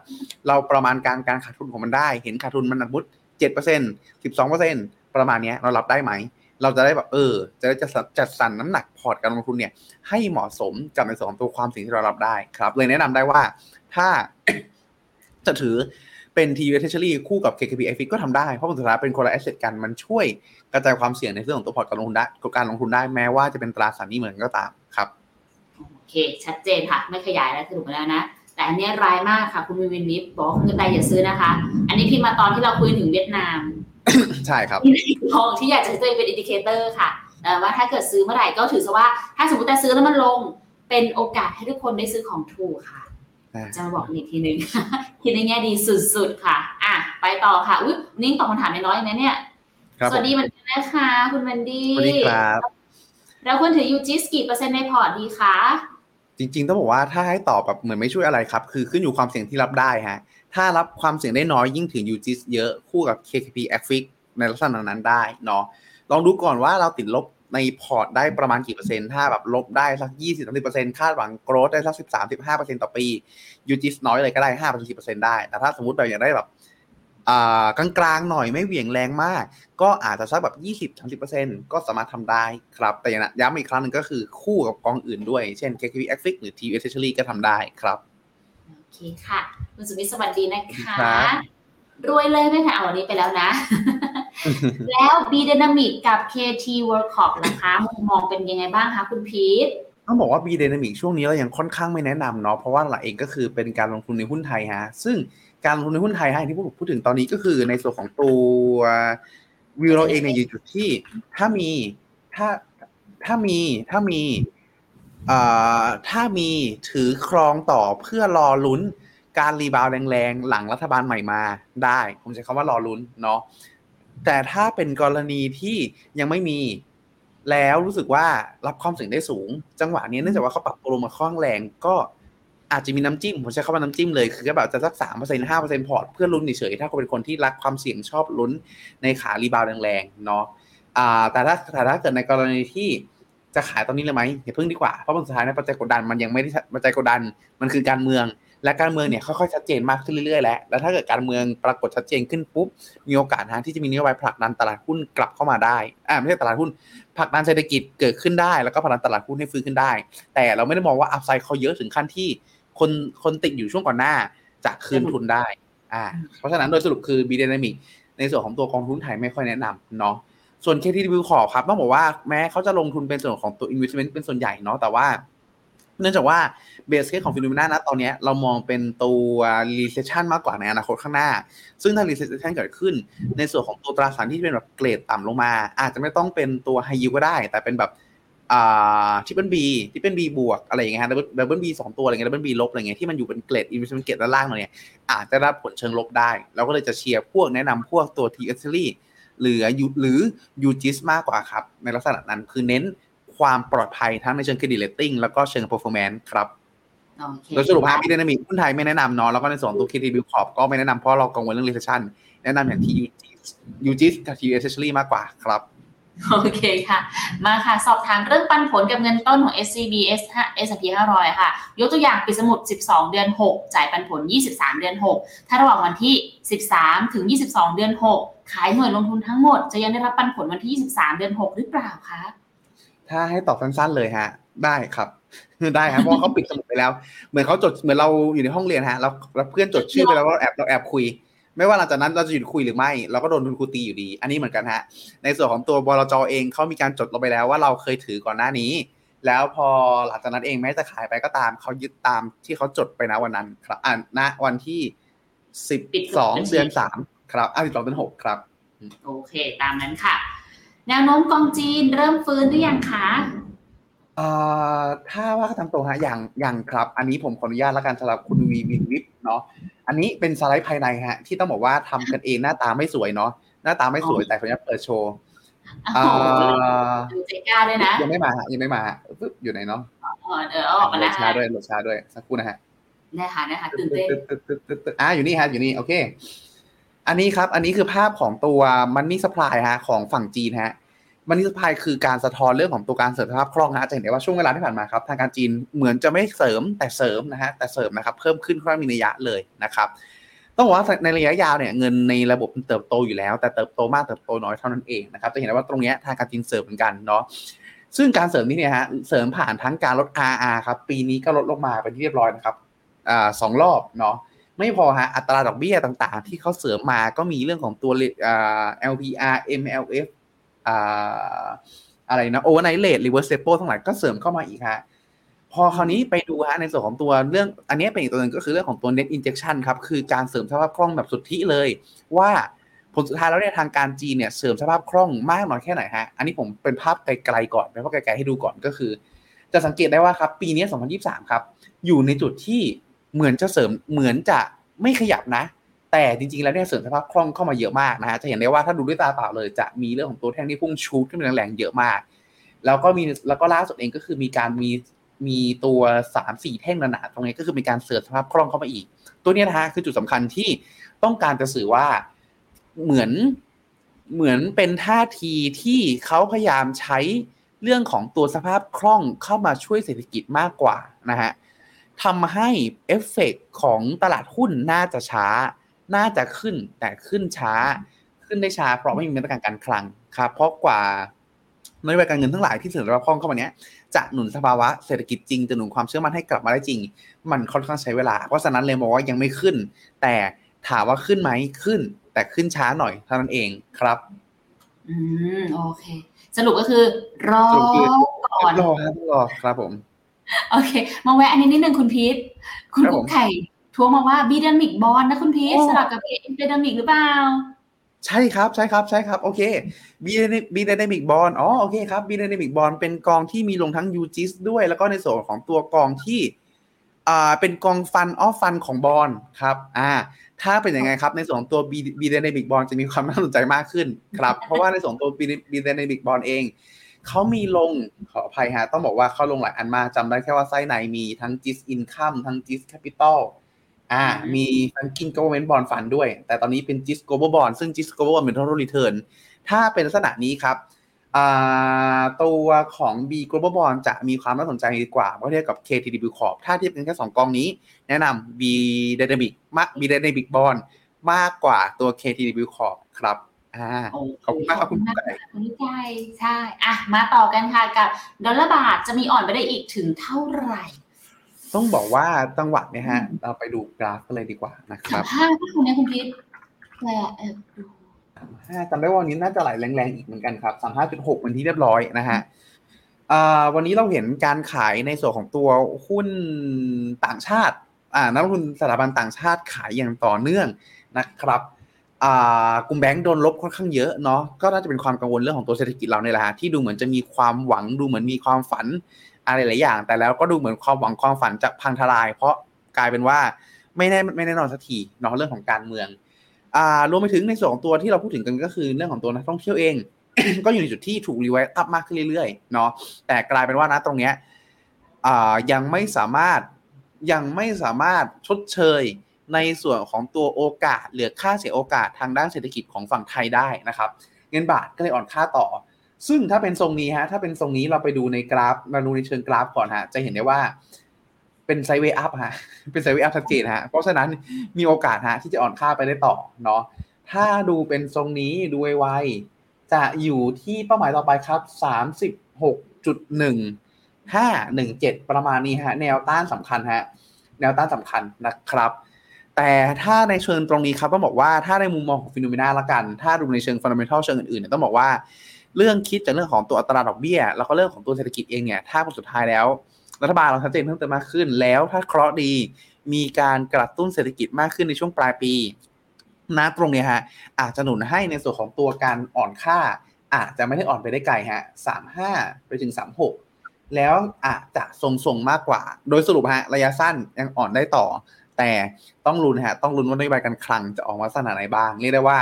เราประมาณการการขาดทุนของมันได้ เห็นขาดทุนมันสมมติเจ็ดเปอร์เซ็นต์สิบสองเปอร์เซ็นต์ประมาณนี้เรารับได้ไหม เราจะได้แบบเออ จะได้จะจัดสรรน้ำหนักพอร์ตการลงทุนเนี่ยให้เหมาะสมกับในส่วนของตัวความเสี่ยงที่เรารับได้ครับ เลยแนะนำได้ว่าถ้าจะถือเป็น t v Treasury คู่กับ KKP f ก็ทำได้ เพราะผลสุดท้ายเป็นคนละ asset กันมันช่วยกระจายความเสี่ยงในเรื่องของตัวพอร์ตการลงทุนได้การลงทุนได้แม้ว่าจะเป็นตราสารนี้เหมือนก็ตามครับโอเค ชัดเจนค่ะ ไม่ขยายแล้วสรุปมาแล้วนะแต่อันนี้ยรายมากค่ะ คุณวินวินวิฟบอกเงินใดอย่าซื้อนะคะ อันนี้พิมพ์มาตอนที่เราคุยถึงเวียดนาม ใช่ครับทองที่อยากจะใช้ตัวเองเป็น indicator ค่ะเอ่อว่าถ้าเกิดซื้อเมื่อไหร่ก็ถือซะว่า ถ้าสมมติแต่ซื้อแล้วมันลงเป็นโอกาสให้ทุกคนได้ซื้อของถูกค่ะอ่าจะมาบอกอีกทีหนึ่งคิดในแง่ดีสุดๆค่ะ อะ ไปต่อค่ะอุ้ยนิ่งตอบคำถามน้อยๆนะเนี่ยครับสวัสดีเหมือนกันนะคะคุณวันดีสวัสดีครับเราควรถือ UGIS กี่เปอร์เซ็นต์ในพอร์ตดีคะจริงๆต้องบอกว่าถ้าให้ตอบแบบเหมือนไม่ช่วยอะไรครับ คือขึ้นอยู่ความเสี่ยงที่รับได้ฮะ ถ้ารับความเสี่ยงได้น้อยยิ่งถือ UGIS เยอะคู่กับ KKP a f i c ในลักษณะนั้นได้เนาะลองดูก่อนว่าเราติดลบในพอร์ตได้ประมาณกี่เปอร์เซ็นต์ ถ้าแบบลบได้สัก 20-30%คาดหวังโกรธได้สัก 13-15%ต่อปี UGIS น้อยเลยก็ได้ 5-10%ได้ แต่ถ้าสมมติเราอยากได้แบบกลางๆหน่อยไม่เหวี่ยงแรงมาก ก็อาจจะสักแบบ 20-30%ก็สามารถทำได้ครับ แต่ย้ำอีกครั้งหนึ่งก็คือคู่กับกองอื่นด้วย เช่น KKP a f i c หรือ TV Treasury ก็ทำได้ครับ เคค่ะ คุณสุวิทย์สวัสดีนะคะครับรวยเลยไหมคะเอาวันนี้ไปแล้วนะ แล้ว B Dynamic กับ KT Workshop นะคะมุมมองเป็นยังไงบ้างคะคุณพีทต้องบอกว่า B Dynamic ช่วงนี้เรายังค่อนข้างไม่แนะนำเนาะเพราะว่าหลักเองก็คือเป็นการลงทุนในหุ้นไทยฮะซึ่งการลงทุนในหุ้นไทยฮะที่พูดพูดถึงตอนนี้ก็คือในส่วนของตัววิวเราเองเนี่ยอยู่จุดที่ถ้ามีถ้าถ้ามีถ้ามีอ่า ถ้ามีถือครองต่อเพื่อรอลุ้นการ rebound แรงๆ หลังรัฐบาลใหม่มาได้ ผมใช้คำว่ารอลุ้นเนาะแต่ถ้าเป็นกรณีที่ยังไม่มีแล้วรู้สึกว่ารับความเสี่ยงได้สูง จังหวะนี้เนื่องจากว่าเขาปรับตัวลงมาค่อนข้างแรงก็อาจจะมีน้ำจิ้ม ผมใช้คำว่าน้ำจิ้มเลย คือก็แบบจะสักสามเปอร์เซ็นต์ห้าเปอร์เซ็นต์พอร์ตเพื่อลุ้นเฉยๆถ้าคุณเป็นคนที่รักความเสี่ยงชอบลุ้นในขา rebound แรงๆเนาะแต่ถ้าแต่ถ้าเกิดในกรณีที่ จะขายตอนนี้เลยไหมอย่าเพิ่งดีกว่า เพราะสุดท้ายในยปัจจัยกดดันมันยังไม่ได้ปัจจัยกดดันมันคือการเมือง และการเมืองเนี่ยค่อยๆชัดเจนมากขึ้นเรื่อยๆแล้วแล้วถ้าเกิดการเมืองปรากฏชัดเจนขึ้นปุ๊บมีโอกาสนะที่จะมีนโยบายผลักดันตลาดหุ้นกลับเข้ามาได้อ่าไม่ใช่ตลาดหุ้นผลักดันเศรษฐกิจเกิดขึ้นได้ แล้วก็ผลักดันตลาดหุ้นให้ฟื้นขึ้นได้ แต่เราไม่ได้มองว่าอัพไซด์เขาเยอะถึงขั้นที่ คนคนติดอยู่ช่วงก่อนหน้าจะคืนทุนได้อ่าเพราะฉะนั้นโดยสรุปคือ B Dynamic ในส่วนของตัวกองทุนไทยไม่ค่อยแนะนำเนาะ ส่วน KTW ขอครับต้องบอกว่าแม้เขาจะลงทุนเป็นส่วนของตัว investment เป็นส่วนใหญ่เนาะแต่ว่า เนื่องจากว่าเบสเคสของฟิโนเมนานะตอนนี้เรามองเป็นตัว recession มากกว่าในอนาคตข้างหน้า ซึ่งถ้า recession เกิดขึ้น ในส่วนของตัวตราสารที่เป็นแบบเกรดต่ำลงมา อาจจะไม่ต้องเป็นตัว high yield ก็ได้ แต่เป็นแบบที่เป็น B ที่เป็น B บวกอะไรอย่างเงี้ยฮะดdouble B สองตัวอะไรเงี้ยดับเบิล B ลบอะไรเงี้ยที่มันอยู่เป็นเกรด investment เกรดด้านล่างเนี่ยอาจจะได้รับผลเชิงลบได้ เราก็เลยจะเชียร์พวกแนะนำพวกตัว TUSTREASURY หรือหรือ UGIS มากกว่าครับ ในลักษณะนั้นคือเน้นความปลอดภัยทั้งในเชิง credit rating แล้วก็เชิง performance ครับโอเคโดยสรุปฮะ B-DYN AMIC หุ้นไทยไม่แนะนำเนาะแล้วก็ในส่วนของตัว KTB Corp ก็ไม่แนะนำเพราะเรากังวลเรื่อง recession แนะนำอย่างที่ UGIS กับ TUSTREASURY มากกว่าครับโอเคค่ะ มาค่ะ สอบถามเรื่องปันผลกับเงินต้นของ SCB S S&P 500 ค่ะ ยกตัวอย่างปิดสมุด 12 เดือน 6 จ่ายปันผล 23 เดือน 6 ถ้าระหว่างวันที่ 13 ถึง 22 เดือน 6ขายหน่วยลงทุนทั้งหมด จะยังได้รับปันผลวันที่ 23 เดือน 6 หรือเปล่าคะ ถ้าให้ตอบสั้นๆเลยฮะ ได้ครับ ได้ครับเพราะว่าเขาปิดสมุดไปแล้ว เหมือนเขาจดเหมือนเราอยู่ในห้องเรียนฮะเราเราเพื่อนจดชื่อไปแล้วเราแอบเราแอบคุย ไม่ว่าหลังจากนั้นเราจะหยุดคุยหรือไม่เราก็โดนทุนครูตีอยู่ดี อันนี้เหมือนกันฮะ ในส่วนของตัวบลจเองเขามีการจดลงไปแล้วว่าเราเคยถือก่อนหน้านี้ แล้วพอหลังจากนั้นเองแม้จะขายไปก็ตามเขายึดตามที่เขาจดไปนะวันนั้น ครับอ่าณวันที่สิบสองเดือนสาม ครับอ่าสิบสองเดือนหกครับ โอเค ตามนั้นค่ะ แนวโน้มกองจีนเริ่มฟื้นหรือยังคะเอ่อถ้าว่าตามตรงฮะอย่างอย่างครับ อันนี้ผมขออนุญาตแล้วกันสำหรับคุณวีวินวิทเนาะอันนี้เป็นสไลด์ภายในฮะ ที่ต้องบอกว่าทำกันเองหน้าตาไม่สวยเนาะหน้าตาไม่สวยแต่ขออนุญาตเปิดโชว์โอ้โหอ่าดูใจกล้าด้วยนะยังไม่มาฮะยังไม่มาฮะปึ๊บอยู่ไหนเนาะเออเออเอาออกมาโหลแล้ดวช้าค่ะด้วยโหลดช้าด้วยสักครู่นะฮะนะคะนะคะตื่นเต้นตึ๊ดตึ๊ดตึ๊ดตึ๊ดตึ๊ดอ่าอยู่นี่ฮะอยู่นี่โอเค อันนี้ครับ อันนี้คือภาพของตัวมันนี่สปายฮะของฝั่งจีนฮะมันนี่สปายคือการสะท้อนเรื่องของตัวการเสริมสภาพคล่องฮะจะเห็นได้ว่าช่วงเวลาที่ผ่านมาครับทางการจีนเหมือนจะไม่เสริมแต่เสริมนะฮะแต่เสริมนะครับเพิ่มขึ้นค่อนข้างมีนัยยะเลยนะครับต้องบอกว่าในระยะยาวเนี่ยเงินในระบบมันเติบโตอยู่แล้ว แต่เติบโตมากเติบโตน้อยเท่านั้นเองนะครับจะเห็นได้ว่าตรงเนี้ยทางการจีนเสริมเหมือนกันเนาะซึ่งการเสริมนี้เนี่ยฮะเสริมผ่านทั้งการลด RR ครับปีนี้ก็ลดลงมาเป็นที่เรียบร้อยนะครับอ่าสองรอบเนาะ ไม่พอฮะอัตราดอกเบี้ยต่างๆ ที่เขาเสริมมาก็มีเรื่องของตัวอ่า LPR MLF อ่าอะไรนะ overnight rate reverse repo ทั้งหลายก็เสริมเข้ามาอีกฮะพอคราวนี้ไปดูฮะในส่วนของตัวเรื่อง อันนี้เป็นอีกตัวหนึ่งก็คือเรื่องของตัว net injection ครับ คือการเสริมสภาพคล่องแบบสุทธิเลย ว่าผลสุดท้ายแล้วเนี่ยทางการจีนเนี่ยเสริมสภาพคล่องมากน้อยแค่ไหนฮะอันนี้ผมเป็นภาพไกลๆก่อนเป็นภาพไกลๆให้ดูก่อนก็คือ จะสังเกตได้ว่าครับปีนี้ 2023 ครับ อยู่ในจุดที่ เหมือนจะเสริมเหมือนจะไม่ขยับนะ แต่จริงๆแล้วเนี่ยเสริมสภาพคล่องเข้ามาเยอะมากนะฮะจะเห็นได้ว่าถ้าดูด้วยตาเปล่าเลย จะมีเรื่องของตัวแท่งที่พุ่งชูดขึ้นแรงๆเยอะมาก แล้วก็มีแล้วก็ล่าสุดเองก็คือมีการมีมีตัวสามสี่แท่งหนาๆตรงนี้ก็คือมีการเสริมสภาพคล่องเข้ามาอีก ตัวเนี้ยนะฮะคือจุดสำคัญที่ต้องการจะสื่อว่าเหมือนเหมือนเป็นท่าทีที่เขาพยายามใช้เรื่องของตัวสภาพคล่องเข้ามาช่วยเศรษฐกิจมากกว่านะฮะ ทำให้เอฟเฟกของตลาดหุ้นน่าจะช้า น่าจะขึ้นแต่ขึ้นช้า ขึ้นได้ช้าเพราะไม่มีมาตรการการคลังครับ เพราะกว่านโยบายการเงินทั้งหลายที่เสนอรับคล่องเข้ามาเนี้ยจะหนุนสภาวะเศรษฐกิจจริงจะหนุนความเชื่อมั่นให้กลับมาได้จริง มันค่อนข้างใช้เวลา เพราะฉะนั้นเลยมองว่ายังไม่ขึ้น แต่ถามว่าขึ้นไหมขึ้น แต่ขึ้นช้าหน่อยเท่านั้นเองครับ อืมโอเค สรุปก็คือรอสรุปคือก่อนรอครับรอครับผม โอเค มาแวะอันนี้นิดนึงคุณพีทคุณครับผมกุ๊กไข่ทวงมาว่า B-DYNAMIC BOND นะคุณพีทโอ้สลับกับ N-DYNAMIC หรือเปล่า ใช่ครับใช่ครับใช่ครับ โอเคบีบีด y น a มิกบอลอ๋อโอเคครับบีด y น a มิกบอลเป็นกองที่มีลงทั้ง UGIS ด้วย แล้วก็ในส่วนของตัวกองที่อ่าเป็นกองฟันออฟฟันของบอลครับอ่าถ้าเป็นยังไงครับในส่วนของตัวบีบีด y น a มิกบอลจะมีความน่าสนใจมากขึ้นครับ เพราะว่าในส่วนของตัวบีบีด y น a มิกบอลเอง เขามีลงขออภัยฮะ ต้องบอกว่าเขาลงหลายอันมากจำได้แค่ว่าไส้ในมีทั้ง GIS Income ทั้ง GIS Capital อ่าอืมมีทั้งกิน Government Bond Fund ด้วย แต่ตอนนี้เป็น GIS Global Bond ซึ่ง GIS Global Bond เป็น total return ถ้าเป็นลักษณะนี้ครับอ่าตัวของ B Global Bond จะมีความน่าสนใจกว่าเมื่อเทียบกับ KTW Corp ถ้าเทียบกันแค่ 2กองนี้ แนะนำ B Dynamic มาก B Dynamic Bond มากกว่าตัว KTW Corp ครับ อ่าโอเคขอบคุณมากครับคุณขอไก่คุณใจใช่อะมาต่อกันค่ะกับดอลลาร์บาทจะมีอ่อนไปได้อีกถึงเท่าไหร่ ต้องบอกว่าจังหวะเนี่ยฮะ เราไปดูกราฟกันเลยดีกว่านะคสารัมบห้าก็คุณเนี่ยคุณพีทแปลเออดูห้าจำได้ว่าวันนี้น่าจะไหลแรงๆอีกเหมือนกันครับสามห้าจุดหกเป็นที่เรียบร้อยนะฮะอ่าวันนี้เราเห็นการขายในส่วนของตัวหุ้นต่างชาติอ่านักลงทุนสถาบันต่างชาติขายอย่างต่อเนื่องนะครับอ่า กลุ่มแบงก์โดนลบค่อนข้างเยอะเนาะก็น่าจะเป็นความกังวลเรื่องของตัวเศรษฐกิจเราเนี่ยแหละฮะที่ดูเหมือนจะมีความหวังดูเหมือนมีความฝันอะไรหลายอย่าง แต่แล้วก็ดูเหมือนความหวังความฝันจะพังทลาย เพราะกลายเป็นว่าไม่แน่ไม่แน่นอนสักทีเนาะเรื่องของการเมืองอ่ารวมไปถึงในส่วนของตัวที่เราพูดถึงกันก็คือเรื่องของตัวนักท่องเที่ยวเอง ก็อยู่ในจุดที่ถูกรีไวซ์อัพมากขึ้นเรื่อยๆเนาะแต่กลายเป็นว่านะตรงเนี้ยอ่ายังไม่สามารถยังไม่สามารถชดเชย ในส่วนของตัวโอกาสเหลือค่าเสียโอกาสทางด้านเศรษฐกิจของฝั่งไทยได้นะครับ เงินบาทก็เลยอ่อนค่าต่อ ซึ่งถ้าเป็นทรงนี้ฮะถ้าเป็นทรงนี้เราไปดูในกราฟมาดูในเชิงกราฟก่อนฮะจะเห็นได้ว่าเป็น sideway up ฮะเป็น sideway up ชัดเจนฮะเพราะฉะนั้นมีโอกาสฮะที่จะอ่อนค่าไปได้ต่อเนาะถ้าดูเป็นทรงนี้ดูไวๆจะอยู่ที่เป้าหมายต่อไปครับสามสิบหกจุดหนึ่งห้าหนึ่งเจ็ดประมาณนี้ฮะแนวต้านสำคัญฮะแนวต้านสำคัญนะครับ แต่ถ้าในเชิงตรงนี้ครับต้องบอกว่าถ้าในมุมมองของ Finnomena ละกัน ถ้าดูในเชิง fundamental เชิงอื่นๆเนี่ยต้องบอกว่าเรื่องคิดจากเรื่องของตัวอัตราดอกเบี้ย แล้วก็เรื่องของตัวเศรษฐกิจเองเนี่ยถ้าผลสุดท้ายแล้ว รัฐบาลเราชัดเจนเพิ่มเติมมากขึ้น แล้วถ้าเคราะห์ดีมีการกระตุ้นเศรษฐกิจมากขึ้นในช่วงปลายปีนะตรงเนี้ยฮะอาจจะหนุนให้ในส่วนของตัวการอ่อนค่า อาจจะไม่ได้อ่อนไปได้ไกลฮะสามห้าไปถึงสามหกแล้วอาจจะทรงๆมากกว่า โดยสรุปฮะระยะสั้นยังอ่อนได้ต่อ แต่ต้องลุ้นฮะต้องลุ้นว่านโยบายการคลังจะออกมาลักษณะไหนบ้าง เรียกได้ว่า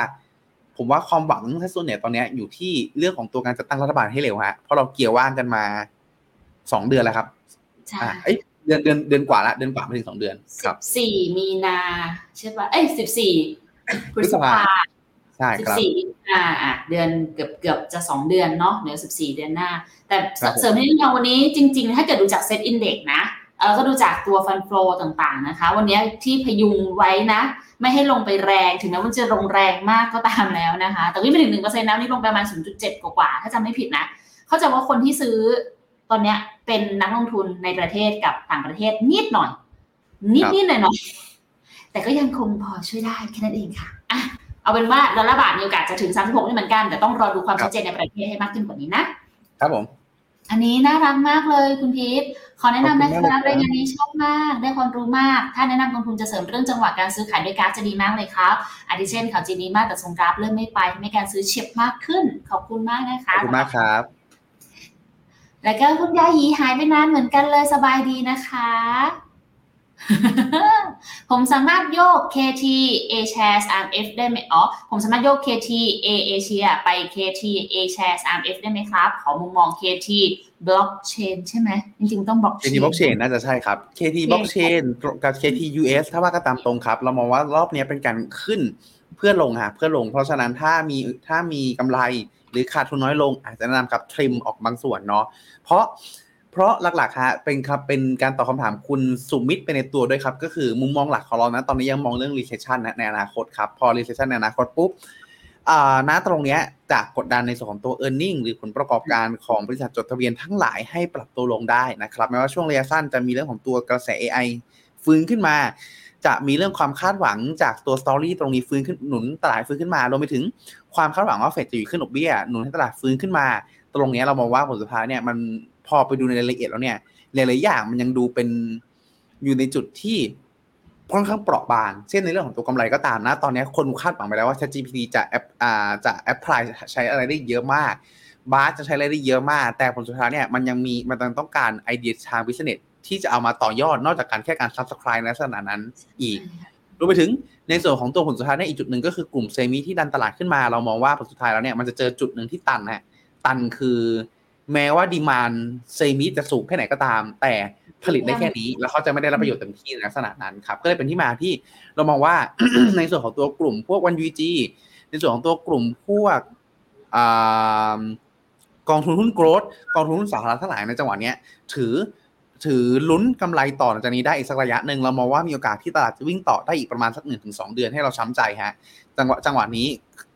ผมว่าความหวังถ้าส่วนใหญ่ตอนเนี้ยอยู่ที่เรื่องของตัวการจัดตั้งรัฐบาลให้เร็วฮะเพราะเราเกี่ยวว่างกันมาสองเดือนแล้วครับใช่อ่าเอ้ยเดือนเดือนเดือนกว่าละเดือนกว่าไม่ถึงสองเดือนคสิรับบสี่มีนาใช่ปะเอ้ยสิบสี่พฤษภาใช่สิคบรับสี่อ่าอะเดือนเกือบเกือบจะสองเดือนเนาะเดี๋ยวสิบสี่เดือนหน้า แต่ครับผมเสริมให้นิดนึงวันนี้จริง ๆ ถ้าเกิดดูจากเซตอินเด็กนะ เออก็ดูจากตัวฟันโฟต่างๆนะคะ วันนี้ที่พยุงไว้นะ ไม่ให้ลงไปแรงถึงแม้มันจะลงแรงมากก็ตามแล้วนะคะ แต่วิ่งไปถึงหนึ่งเปอร์เซ็นต์นะนี่ลงไปประมาณศูนย์จุดเจ็ดกว่าๆถ้าจำไม่ผิดนะ เข้าใจว่าคนที่ซื้อตอนเนี้ยเป็นนักลงทุนในประเทศกับต่างประเทศนิดหน่อย นิดนิดหน่อยหน่อยๆแต่ก็ยังคงพอช่วยได้แค่นั้นเองค่ะอะเอาเป็นว่าดอลลาร์บาทมีโอกาสจะถึง 36นี่เหมือนกัน แต่ต้องรอดูความชัดเจนในประเทศให้มากขึ้นกว่านี้นะครับผม อันนี้น่ารักมากเลยคุณพีท ขอแนะนำนะขอบคคุณมากรับเลยครับรายงานนี้ชอบมาก ได้ความรู้มาก ถ้าแนะนำกองทุนจะเสริมเรื่องจังหวะการซื้อขายด้วยกราฟจะดีมากเลยครับอาทิเช่นข่าวจีนดีมากแต่ทรงกราฟเริ่มไม่ไปทำให้การซื้อเฉียบมากขึ้น ขอบคุณมากนะขอคะบคุณมากครับ แล้วก็คุณยายีหายไปนานเหมือนกันเลยสบายดีนะคะ ผมสามารถโยก KT A shares RMF ได้ไหมอ๋อ ผมสามารถโยก KT A Asia ไป KT A shares RMF ได้ไหมครับ ขอมุมมอง KT blockchain ใช่ไหม จริงๆ ต้อง blockchain KT blockchain น่าจะใช่ครับ KT blockchain กับ KT US ถ้าว่าก็ตามตรงครับ เรามองว่ารอบนี้เป็นการขึ้นเพื่อลงฮะเพื่อลง เพราะฉะนั้นถ้ามีถ้ามีกำไรหรือขาดทุนน้อยลง อาจจะแนะนำครับทริมออกบางส่วนเนาะ เพราะ เพราะหลักๆฮะเป็นครับเป็นการตอบคำถามคุณสุมิตไปในตัวด้วยครับ ก็คือมุมมองหลักของเรานะตอนนี้ยังมองเรื่อง recession นะในอนาคตครับ พอ recession ในอนาคตปุ๊บณตรงนี้จากกดดันในส่วนของตัว e a r n i n g หรือผลประกอบการของบริษัทจดทะเบียนทั้งหลายให้ปรับตัวลงได้นะครับแม้ว่าช่วงระยะสั้นจะมีเรื่องของตัวกระแส AI ฟื้นขึ้นมา จะมีเรื่องความคาดหวังจากตัว story ตรงนี้ฟื้นขึ้นหนุนตลาดฟื้นขึ้นมารวมไปถึงความคาดหวังว่าเฟดจะหยุดขึ้นดอกเบี้ยหนุนให้ตลาดฟื้นขึ้นมา ตรงนี้เรามองว่าผลสุดท้ายเนี่ยมัน พอไปดูในรายละเอียดแล้วเนี่ยหลายๆอย่างมันยังดูเป็นอยู่ในจุดที่ค่อนข้างเปราะบางเช่นในเรื่องของตัวกำไรก็ตามนะ ตอนนี้คนคาดหวังไปแล้วว่า ChatGPT จะแอปอ่าจะ apply ใช้อะไรได้เยอะมาก Bard จะใช้อะไรได้เยอะมาก แต่ผลสุดท้ายเนี่ยมันยังมีมันต้องการไอเดียทาง businessที่จะเอามาต่อยอดนอกจากการแค่การ subscribe ในลักษณะนั้นอีกรวมไปถึงในส่วนของตัวผลสุดท้ายเนี่ยอีกจุดหนึ่งก็คือกลุ่มเซมิที่ดันตลาดขึ้นมา เรามองว่าผลสุดท้ายแล้วเนี่ยมันจะเจอจุดหนึ่งที่ตันฮะตันคือ แม้ว่าดีมานเซมิจะสูงแค่ไหนก็ตาม แต่ผลิตได้แค่นี้ แล้วเขาจะไม่ได้รับประโยชน์เต็มที่ในลักษณะนั้นครับ ก็เลยเป็นที่มาที่เรามองว่าในส่วนของตัวกลุ่มพวกวันยูจีในส่วนของตัวกลุ่มพวกอ่ากองทุนหุ้น growth กองทุนหุ้นสาธารณะทั้งหลายในจังหวะเนี้ยถือถือลุ้นกำไรต่อหลังจากนี้ได้อีกสักระยะหนึ่งเรามองว่ามีโอกาสที่ตลาดจะวิ่งต่อได้อีกประมาณสักหนึ่งถึงสองเดือนให้เราช้ำใจฮะ จังหวะจังหวะนี้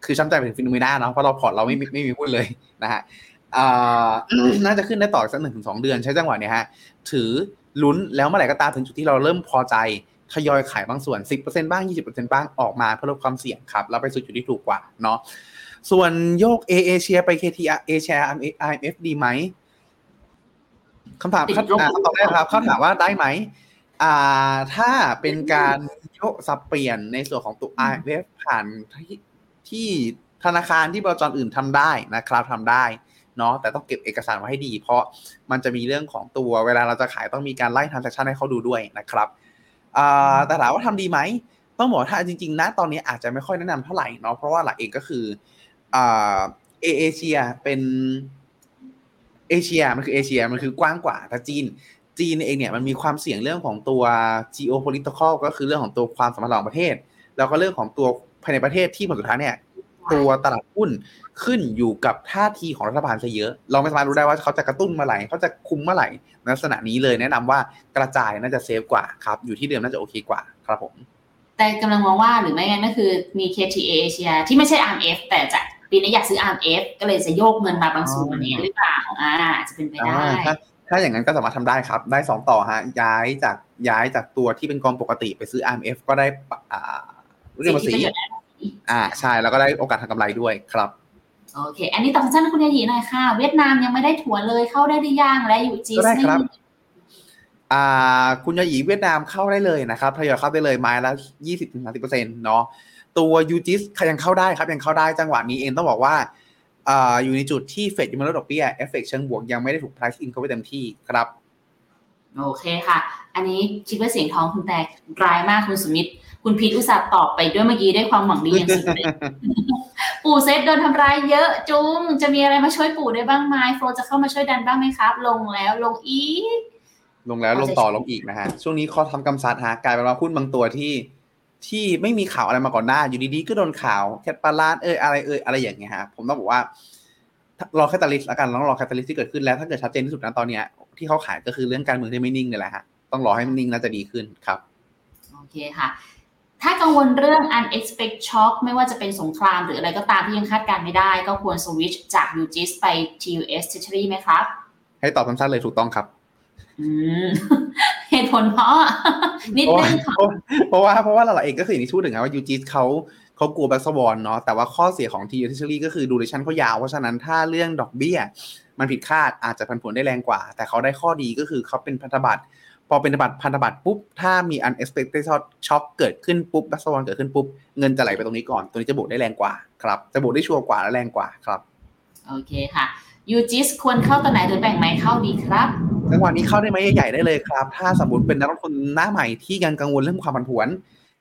คือช้ำใจเป็น Finnomena เนาะเพราะเราพอร์ตเราไม่มีไม่มีหุ้นเลยนะฮะอ่า น่าจะขึ้นได้ต่ออีกสักหนึ่งถึงสองเดือนใช้จังหวะเนี้ยฮะ ถือลุ้นแล้วเมื่อไหร่ก็ตามถึงจุดที่เราเริ่มพอใจทยอยขายบางส่วน 10%บ้าง 20%บ้างออกมาเพื่อลดความเสี่ยงครับแล้วไปสู่จุดที่ถูกกว่าเนาะส่วนโยก A A เชียไป KTR A share IMF ดีไหมคำถามติดคำลบอ่าคำตอบแรกครับเขาถามว่าได้ไหมอ่าถ้าเป็นการโยกสับเปลี่ยนในส่วนของตัว IMF ผ่านที่ที่ธนาคารที่บริจอื่นทำได้นะครับทำได้ เนาะแต่ต้องเก็บเอกสารไว้ให้ดี เพราะมันจะมีเรื่องของตัวเวลาเราจะขายต้องมีการไล่ทราน a c t ชันให้เขาดูด้วยนะครับอ่าแต่ถามว่าทำดีไหมต้องบอกว่าถ้าจริงๆนะตอนนี้อาจจะไม่ค่อยแนะนำเท่าไหร่เนาะเพราะว่าหลักเองก็คืออ่าเอเอเชียเป็นเอเชียมันคือเอเชียมันคือกว้างกว่าแต่จีน จีนเองเนี่ยมันมีความเสี่ยงเรื่องของตัว geopolitical ก็คือเรื่องของตัวความสัมพันธ์ระหว่างประเทศ แล้วก็เรื่องของตัวภายในประเทศที่ผลสุดท้ายเนี่ย ตัวตลาดหุ้นขึ้นอยู่กับท่าทีของรัฐบาลซะเยอะ เราไม่สามารถรู้ได้ว่าเขาจะกระตุ้นเมื่อไหร่เขาจะคุมเมื่อไหร่ในลักษณะนี้เลยแนะนำว่ากระจายน่าจะเซฟกว่าครับ อยู่ที่เดิมน่าจะโอเคกว่าครับผม แต่กำลังมองว่าหรือไม่งั้นก็คือมี KTA Asia ที่ไม่ใช่ RMF แต่จะปีนี้อยากซื้อ RMF ก็เลยจะโยกเงินมาบางส่วนนี้หรือเปล่าอ่าจะเป็นไปได้อ่าถ้าถ้าอย่างนั้นก็สามารถทำได้ครับ ได้สองต่อฮะย้ายจากย้ายจากตัวที่เป็นกองปกติไปซื้อ IMF ก็ได้อ่าเรื่องภาษี อ่าใช่แล้วก็ได้โอกาสทางกำไรด้วยครับโอเค อันนี้ตอบสั้นๆคุณยายีหน่อยค่ะ เวียดนามยังไม่ได้ถั่วเลยเข้าได้หรือยังและอยู่จีก็ได้ไม่ครับอ่าคุณยาหยีเวียดนามเข้าได้เลยนะครับทยอยเข้าได้เลยไม้ละยี่สิบถึงสามสิบเปอร์เซ็นต์เนาะตัว UGIS ยังเข้าได้ครับยังเข้าได้จังหวะนี้เองต้องบอกว่าอ่าอยู่ในจุดที่เฟดยังไม่ลดดอกเบี้ยเอฟเฟกเชิงบวกยังไม่ได้ถูก price in เข้าไปเต็มที่ครับ โอเคค่ะ อันนี้คิดว่าเสียงท้องคุณแตกร้ายมากคุณสมิธ คุณพีทอุตส่าห์ตอบไปด้วยเมื่อกี้ด้วยความหวังดีอย่างสุดเลยปู่เซตโดนทำร้ายเยอะจุงจะมีอะไรมาช่วยปู่ได้บ้างไหม flow จะเข้ามาช่วยดันบ้างไหมครับ ลงแล้วลงอีกลงแล้วลงต่อลงอีกนะฮะ ช่วงนี้เคราะห์ซ้ำกรรมซัดฮะกลายเป็นว่าหุ้นบางตัวที่ ที่ไม่มีข่าวอะไรมาก่อนหน้า อยู่ดีๆก็โดนข่าวแคทปาลานเอยอะไรเอยอะไรอย่างเงี้ยฮะผมต้องบอกว่ารอ catalyst แล้วกันต้องรอ catalyst ที่เกิดขึ้นแล้วถ้าเกิดชัดเจนที่สุดนะตอนเนี้ยที่เขาขายก็คือเรื่องการเมืองที่ไม่นิ่งนี่แหละฮะต้องรอให้มันนิ่งน่าจะดีขึ้นครับโอเคค่ะ ถ้ากังวลเรื่อง unexpected shock ไม่ว่าจะเป็นสงครามหรืออะไรก็ตามที่ยังคาดการณ์ไม่ได้ ก็ควรสวิตช์จาก UGIS ไป TUS Treasury ไหมครับ ให้ตอบสั้นๆเลยถูกต้องครับอืมเหตุผลเพราะนิดเพราะนึว่างค่ะเพราะว่าเพราะว่าเราเองก็คืออย่างที่พูดถึงนะว่า UGIS เขาเขากลัว black swan เนาะแต่ว่าข้อเสียของ TUS Treasury ก็คือ duration เขายาวเพราะฉะนั้นถ้าเรื่องดอกเบี้ย มันผิดคาดอาจจะผันผวนได้แรงกว่า แต่เขาได้ข้อดีก็คือเขาเป็นพันธบัตร พอเป็นพันธบัตรพันธบัตรปุ๊บ ถ้ามี unexpected shock เกิดขึ้นปุ๊บ black swan เกิดขึ้นปุ๊บ เงินจะไหลไปตรงนี้ก่อน ตัวนี้จะบวกได้แรงกว่าครับ จะบวกได้ชัวร์กว่าและแรงกว่าครับ โอเคค่ะ UGIS ควรเข้าตัวไหนหรือแบ่งไหมเข้าดีครับจังหวะนี้เข้าได้ไหมใหญ่ๆได้เลยครับ ถ้าสมมติเป็นนักลงทุนหน้าใหม่ที่ยังกังวลเรื่องความผันผวน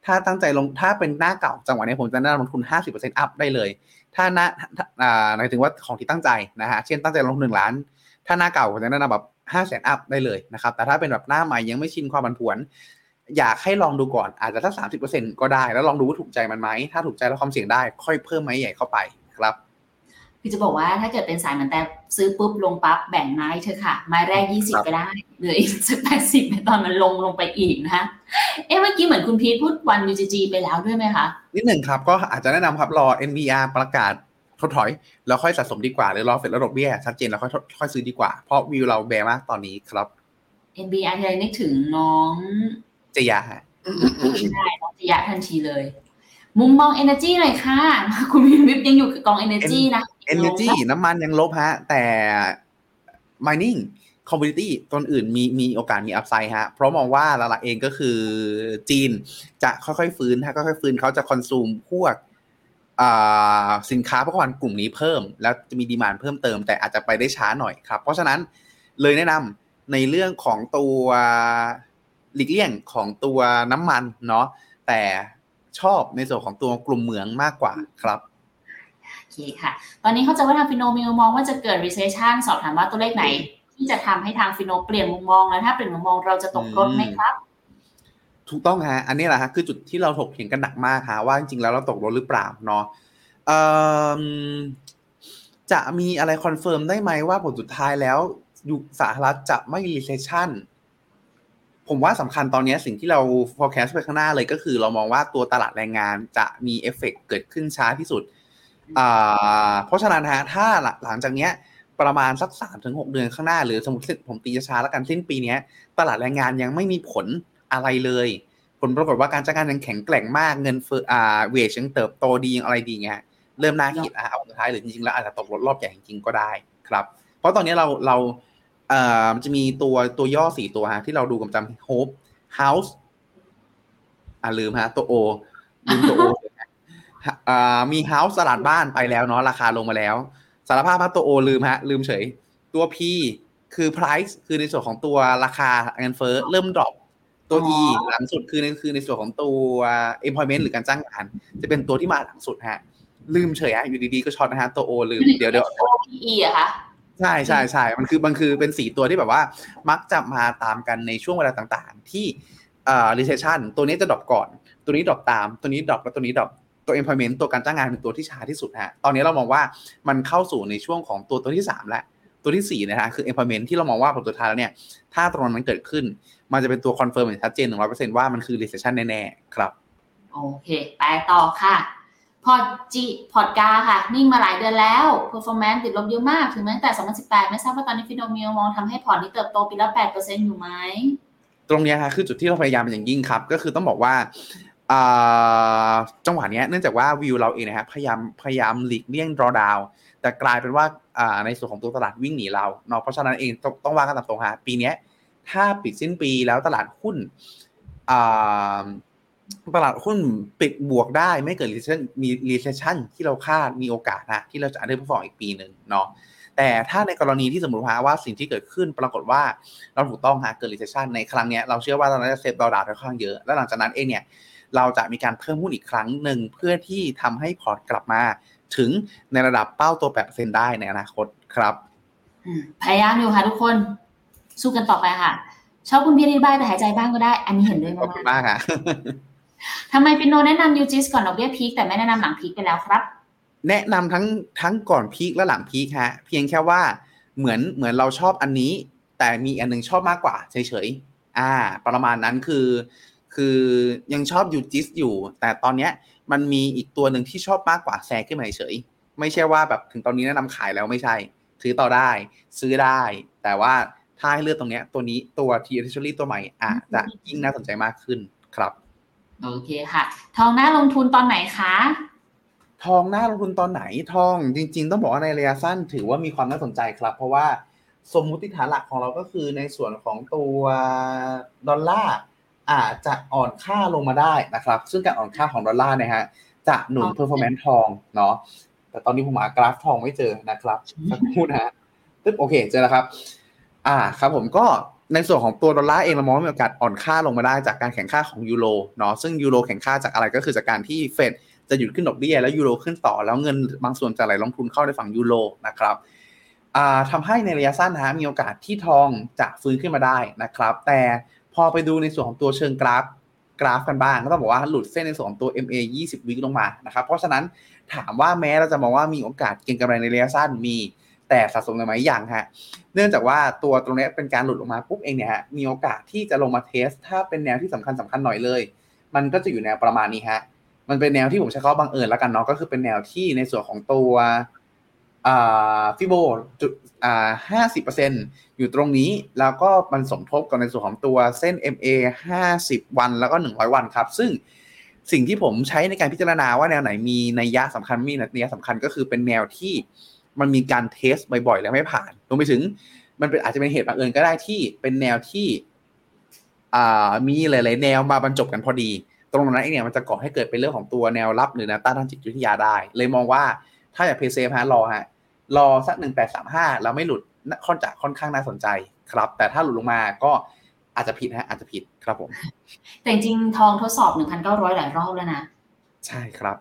ถ้าตั้งใจลงถ้าเป็นหน้าเก่าจังหวะนี้ผมจะแนะนำลงทุน 50% up ได้เลย ถ้าหน้าอ่าหมายถึงว่าของที่ตั้งใจนะฮะเช่นตั้งใจลงทุนหนึ่งล้าน ถ้าหน้าเก่าผมจะแนะนำแบบ 5 0 0 0 0 0 up ได้เลยนะครับแต่ถ้าเป็นแบบหน้าใหม่ยังไม่ชินความผันผวน อยากให้ลองดูก่อนอาจจะสัก30%ก็ได้ แล้วลองดูว่าถูกใจมันไหมถ้าถูกใจแล้วความเสี่ยงได้ค่อยเพิ่มไม้ใหญ่เข้าไปครับคือจะบอกว่าถ้าเกิดเป็นสายเหมือนแต่ซื้อปุ๊บลงปั๊บแบ่งไม้เถอะค่ะ ไม้แรก 20 ก็ได้เหลืออีกสักแปดสิบไปตอนมันลงลงไปอีกนะเอ๊ะเมื่อกี้เหมือนคุณพีทพูดวัน UGG ไปแล้วด้วยไหมคะนิดหนึ่งครับ ก็อาจจะแนะนำครับรอ NVR ประกาศ ถดถอยแล้วค่อยสะสมดีกว่าหรือรอเฟดแล้วดอกเบี้ยชัดเจนแล้วค่อยค่อยซื้อดีกว่า เพราะวิวเราแบร์มากตอนนี้ครับ NBR ทีไรนึกถึงน้องเจียฮะได้น้องจิยะทันทีเลย มุมมอง Energy หน่อยค่ะ คุณวิวิบยังอยู่กับกอง Energy นะ Energy น้ำมันยังลบฮะ แต่ mining commodity ต้นอื่นมีมีโอกาสมีอัพไซด์ฮะ เพราะมองว่าหลักๆเองก็คือจีนจะค่อยๆฟื้นถ้าค่อยๆฟื้นเขาจะคอนซูมพวกอ่า สินค้าพวกวันกลุ่มนี้เพิ่ม แล้วจะมีดีมานเพิ่มเติม แต่อาจจะไปได้ช้าหน่อยครับ เพราะฉะนั้นเลยแนะนำในเรื่องของตัวหลีกเลี่ยงของตัวน้ำมันเนาะแต่ชอบในส่วนของตัวกลุ่มเหมืองมากกว่าครับโอเคค่ะ ตอนนี้เขาใจะว่าทางฟิโนมีมุมมองว่าจะเกิด recession สอบถามว่าตัวเลขไหน ที่จะทำให้ทางฟิโนเปลี่ยนมุมมองแล้วถ้าเปลี่ยนมุมมองเราจะตกรถไหมครับ ถูกต้องฮะอันนี้แหละฮะคือจุดที่เราถกเถียงกันหนักมากฮะว่าจริงๆแล้วเราตกรถหรือเปล่าเนาะจะมีอะไร confirm ได้ไหมว่าผลสุดท้ายแล้วยุสหรัฐจะไม่ recession ผมว่าสำคัญตอนนี้สิ่งที่เรา forecast ไปข้างหน้าเลยก็คือ เรามองว่าตัวตลาดแรงงานจะมีเอฟเฟกเกิดขึ้นช้าที่สุด เพราะฉะนั้นฮะถ้าหลังจากเนี้ยประมาณสักสามถึงหกเดือนข้างหน้า หรือสมมติผมตีช้าแล้วกันสิ้นปีเนี้ยตลาดแรงงานยังไม่มีผล อะไรเลย ผลปรากฏว่าการจ้างงานยังแข็งแกร่งมากเงินเฟ้ออ่าเวชยังเติบโตดียังอะไรดีเงี้ยเริ่มน่าคิดอะเอาสุดท้ายหรือจริงๆแล้วอาจจะตกรถรอบใหญ่จริงๆก็ได้ครับ เพราะตอนนี้เราเราเอ่อมันจะมีตัวตัวย่อสี่ตัวฮะที่เราดูกำจำ Hope House อ่าลืมฮะ ตัว O ลืมตัว O อ่ามี House ตลาดบ้านไปแล้วเนาะราคาลงมาแล้ว สารภาพว่าตัว O ลืมฮะ ลืมเฉย ตัว P คือ price คือในส่วนของตัวราคาเงินเฟ้อเริ่มดรอป ตัว E หลังสุดคือในคือในส่วนของตัว employment หรือการจ้างงาน จะเป็นตัวที่มาหลังสุดฮะ ลืมเฉยฮะอยู่ดีๆก็ช็อตนะฮะตัว O ลืมเดี๋ยวเดี๋ยว PE อะคะใช่ใช่ใช่มันคือมันคือเป็นสี่ตัวที่แบบว่า มักจะมาตามกันในช่วงเวลาต่างๆ ที่เอ่อ recession ตัวนี้จะ drop ก่อน ตัวนี้ drop ตาม ตัวนี้ drop แล้วตัวนี้ drop ตัว employment ตัวการจ้างงานเป็นตัวที่ช้าที่สุดฮะ ตอนนี้เรามองว่ามันเข้าสู่ในช่วงของตัวตัวที่สามแล้ว ตัวที่สี่นะฮะคือ employment ที่เรามองว่าผลสุดท้ายแล้วเนี่ย ถ้าตรงนั้นเกิดขึ้น มันจะเป็นตัว confirm อย่างชัดเจนหนึ่งร้อยเปอร์เซ็นต์ว่ามันคือ recession แน่ๆ ครับ โอเค ไปต่อค่ะ พอร์ตจีพอร์ตกาค่ะ นิ่งมาหลายเดือนแล้ว performance ติดลบเยอะมาก ถือมาตั้งแต่ 2018 ไม่ทราบว่าตอนนี้ Finno มีมองทำให้พอร์ตนี้เติบโตปีละ 8%อยู่ไหม ตรงเนี้ยฮะคือจุดที่เราพยายามเป็นอย่างยิ่งครับ ก็คือต้องบอกว่าจังหวะนี้เนื่องจากว่าวิวเราเองนะครับพยายามพยายามหลีกเลี่ยง drawdown แต่กลายเป็นว่าในส่วนของตัวตลาดวิ่งหนีเราเนาะเพราะฉะนั้นเองต้องต้องว่ากันตามตรงฮะปีนี้ ถ้าปิดสิ้นปีแล้วตลาดหุ้นตลาดหุ้นปิดบวกได้ไม่เกิด recession มี recession ที่เราคาดมีโอกาสนะที่เราจะ underperform อีกปีหนึ่งเนาะแต่ถ้าในกรณีที่สมมติว่าสิ่งที่เกิดขึ้นปรากฏว่าเราถูกต้องฮะเกิด recession ในครั้งนี้เราเชื่อว่าเราจะ save drawdown ค่อนข้างเยอะ แล้วหลังจากนั้นเองเนี่ยเราจะมีการเพิ่มหุ้นอีกครั้งหนึ่งเพื่อที่ทำให้พอร์ตกลับมา ถึงในระดับเป้าตัว8%ได้ในอนาคตครับพยายามอยู่ค่ะทุกคน สู้กันต่อไปค่ะชอบคุณพี่รีบ้างแต่หายใจบ้างก็ได้ อันนี้เห็นด้วยมากขอบคุณมากค่ะทำไมปิโนแนะนำยูจิสก่อนดอกเบี้ยพีคแต่ไม่แนะนำหลังพีคไปแล้วครับ แนะนำทั้งทั้งก่อนพีคและหลังพีคฮะ เพียงแค่ว่าเหมือนเหมือนเราชอบอันนี้ แต่มีอันนึงชอบมากกว่าเฉยๆอ่า ประมาณนั้นคือ คือยังชอบยูจิสอยู่ แต่ตอนเนี้ยมันมีอีกตัวหนึ่งที่ชอบมากกว่าแซงขึ้นมาเฉยไม่ใช่ว่าแบบถึงตอนนี้แนะนำขายแล้วไม่ใช่ ซื้อต่อได้ ซื้อได้ แต่ว่า ถ้าให้เลือกตรงเนี้ย ตัวนี้ตัว TUS Treasury ตัวใหม่อาจจะยิ่งน่าสนใจมากขึ้นครับโอเคค่ะ ทองน่าลงทุนตอนไหนคะทองน่าลงทุนตอนไหนทองจริง ๆ ต้องบอกว่าในระยะสั้นถือว่ามีความน่าสนใจครับ เพราะว่าสมมุติฐานหลักของเราก็คือในส่วนของตัวดอลลาร์อาจจะอ่อนค่าลงมาได้นะครับ ซึ่งการอ่อนค่าของดอลลาร์เนี่ยฮะจะหนุน performance ทองเนาะแต่ตอนนี้ผมหากราฟทองไม่เจอนะครับสักครู่นะฮะตึ๊บโอเคเจอแล้วครับ อ่าครับผมก็ในส่วนของตัวดอลลาร์เองเรามองว่ามีโอกาสอ่อนค่าลงมาได้จากการแข็งค่าของยูโรเนาะซึ่งยูโรแข็งค่าจากอะไรก็คือจากการที่เฟดจะหยุดขึ้นดอกเบี้ยแล้วยูโรขึ้นต่อแล้วเงินบางส่วนจะไหลลงทุนเข้าในฝั่งยูโรนะครับทำให้ในระยะสั้นนะมีโอกาสที่ทองจะฟื้นขึ้นมาได้นะครับ แต่พอไปดูในส่วนของตัวเชิงกราฟกราฟกันบ้างก็ต้องบอกว่าหลุดเส้นในส่วนของตัว MA 20 วิลงมานะครับเพราะฉะนั้นถามว่าแม้เราจะมองว่ามีโอกาสเก็งกำไรในระยะสั้นมี แต่สะสมเลยไหมยังฮะเนื่องจากว่าตัวตรงนี้เป็นการหลุดออกมาปุ๊บเองเนี่ยฮะมีโอกาสที่จะลงมาเทส ถ้าเป็นแนวที่สำคัญสำคัญหน่อยเลย มันก็จะอยู่แนวประมาณนี้ฮะมันเป็นแนวที่ผมใช้คำว่าบังเอิญแล้วกันเนาะก็คือเป็นแนวที่ในส่วนของตัวฟิโบจุดอ่าห้าสิบเปอร์เซ็นอยู่ตรงนี้ แล้วก็มันสมทบกับในส่วนของตัวเส้น MA ห้าสิบวันแล้วก็หนึ่งร้อยวันครับ ซึ่งสิ่งที่ผมใช้ในการพิจารณาว่าแนวไหนมีนัยยะสำคัญมีนัยยะสำคัญก็คือเป็นแนวที่ มันมีการเทสบ่อยๆแล้วไม่ผ่านรวมไปถึง มันเป็นอาจจะเป็นเหตุบังเอิญก็ได้ที่เป็นแนวที่มีหลาย ๆ แนวมาบรรจบกันพอดี ตรงนั้นเองเนี่ยมันจะก่อให้เกิดเป็นเรื่องของตัวแนวรับหรือแนวต้านทางจิตวิทยาได้ เลยมองว่าถ้าอยากเพย์เซฟฮะรอฮะรอสักหนึ่งแปดสามห้าแล้วไม่หลุดค่อนจะค่อนข้างน่าสนใจครับ แต่ถ้าหลุดลงมาก็อาจจะผิดฮะอาจจะผิดครับผม แต่จริงทองทดสอบหนึ่งพันเก้าร้อยหลายรอบแล้วนะ ใช่ครับ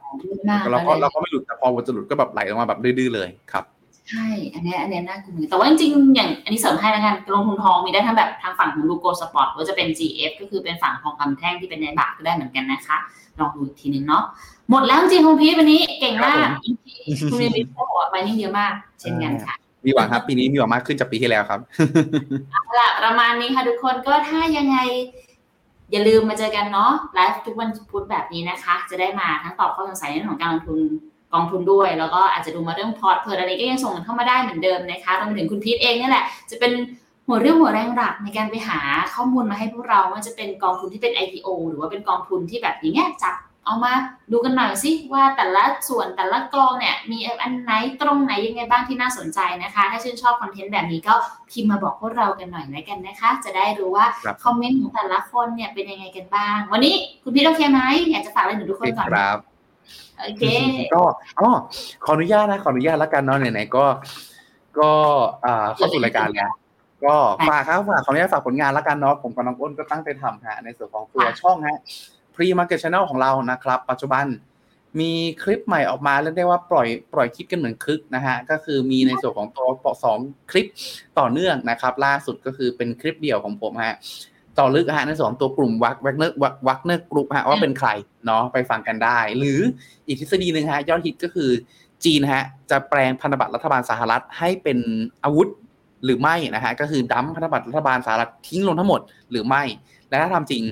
เราก็เราก็ไม่หลุดแต่พอวันจะหลุดก็แบบไหลลงมาแบบดื้อเลยครับใช่ อันนี้อันนี้น่ากลัวแต่ว่าจริงๆ อย่างอันนี้เสริมให้แล้วกันลงทุนทองมีได้ทั้งแบบทางฝั่งของ Gold Spot ว่าจะเป็น GF ก็คือเป็นฝั่งทองคำแท่งที่เป็นในบาทก็ได้เหมือนกันนะคะ ลองดูอีกทีนึงเนาะ หมดแล้วจริงคุณพีวันนี้เก่งมากคุณเรียนวิทย์บอกว่าไมนิ่งเยอะมาก เช่นกันค่ะ มีหวังครับปีนี้มีหวังมากขึ้นจากปีที่แล้วครับละประมาณนี้ค่ะทุกคนก็ถ้ายังไง อย่าลืมมาเจอกันเนาะไลฟ์ทุกวันพุธแบบนี้นะคะ จะได้มาทั้งตอบข้อสงสัยในเรื่องของการลงทุนกองทุนด้วย แล้วก็อาจจะดูมาเรื่องพอร์ตเพิร์ตอะไรก็ยังส่งกันเข้ามาได้เหมือนเดิมนะคะรวมถึงคุณพีทเองนี่แหละจะเป็นหัวเรื่องหัวแรงหลักในการไปหาข้อมูลมาให้พวกเราว่าจะเป็นกองทุนที่เป็น IPO หรือว่าเป็นกองทุนที่แบบอย่างเงี้ยจับ เอามาดูกันหน่อยสิว่าแต่ละส่วนแต่ละกองเนี่ยมีอันไหนตรงไหนยังไงบ้างที่น่าสนใจนะคะ ถ้าชื่นชอบคอนเทนต์แบบนี้ก็พิมพ์มาบอกพวกเรากันหน่อยแล้วกันนะคะ จะได้รู้ว่าคอมเมนต์ของแต่ละคนเนี่ยเป็นยังไงกันบ้าง วันนี้คุณพี่โอเคไหมอยากจะฝากอะไรถึงทุกคนก่อนครับโอเคก็อ๋อขออนุญาตนะขออนุญาตแล้วกันเนาะไหนๆก็ ก็อ่าเข้าสู่รายการแล้วก็ฝากครับฝากขออนุญาตฝากผลงานแล้วกันเนาะผมกับน้องอ้นก็ตั้งใจทำฮะในส่วนของตัวช่องฮะ พรีมาร์เก็ตช n นลของเรานะครับ ปัจจุบันมีคลิปใหม่ออกมาเรียกได้ว่าปล่อยปล่อยคลิปกันเหมือนคึกนะฮะก็คือมีในส่วนของตัว EP สองคลิปต่อเนื่องนะครับ ล่าสุดก็คือเป็นคลิปเดียวของผมฮะเจาะลึกฮะในส่วนของตัวกลุ่ม Wag Wagner Wagner Group ฮะว่าเป็นใครเนาะไปฟังกันได้ หรืออีกทฤษฎีหนึ่งฮะยอดฮิตก็คือจีนฮะจะแปลงพันธบัตรรัฐบาลสหรัฐให้เป็นอาวุธหรือไม่นะฮะก็คือ dump พันธบัตรรัฐบาลสหรัฐทิ้งลงทั้งหมดหรือไม่ และถ้าทำจริง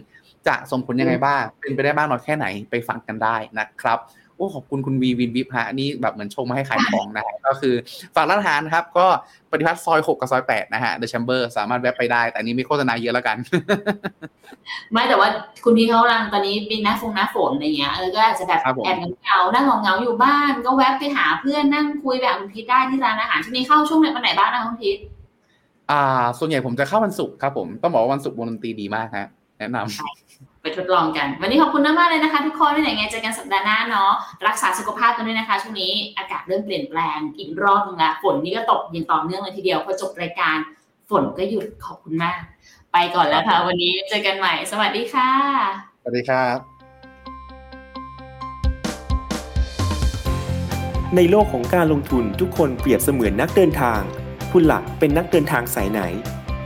จะส่งผลยังไงบ้างเป็นไปได้บ้างน้อยแค่ไหนไปฟังกันได้นะครับโอ้ขอบคุณคุณวีวินวิพฮะนี่แบบเหมือนชงมาให้ขายของนะฮะก็คือฝากร้านอาหารนะครับ ก็ปฏิพัฒน์ซอยหกกับซอยแปดนะฮะเดอะแชมเบอร์สามารถแวะไปได้ แต่อันนี้ไม่โฆษณาเยอะแล้วกัน ไม่แต่ว่าคุณพี่เขากำลังตอนนี้เป็นหน้าฟงหน้าฝนอะไรเงี้ยเออก็อาจจะแบบครับผมแอบเหงาๆนั่งเหงาๆอยู่บ้าน ก็แวะไปหาเพื่อนนั่งคุยแบบคุณพีทได้ที่ร้านอาหารที่นี้เข้าช่วงไหนวันไหนบ้างนะคุณพีทอ่า ส่วนใหญ่ผมจะเข้าวันศุกร์ครับผมต้องบอกว่าวันศุกร์วงดนตรีดีมากฮะแนะนำ ไปทดลองกัน วันนี้ขอบคุณมากๆเลยนะคะทุกคนที่ไหนไงเจอกันสัปดาห์หน้าเนาะรักษาสุขภาพกันด้วยนะคะ ช่วงนี้อากาศเริ่มเปลี่ยนแปลงอีกรอบนึงละฝนนี่ก็ตกอย่างต่อเนื่องเลยทีเดียวพอจบรายการฝนก็หยุดขอบคุณมาก ไปก่อนแล้วค่ะ วันนี้เจอกันใหม่ สวัสดีค่ะ สวัสดีครับ ในโลกของการลงทุนทุกคนเปรียบเสมือนนักเดินทาง คุณหลักเป็นนักเดินทางสายไหน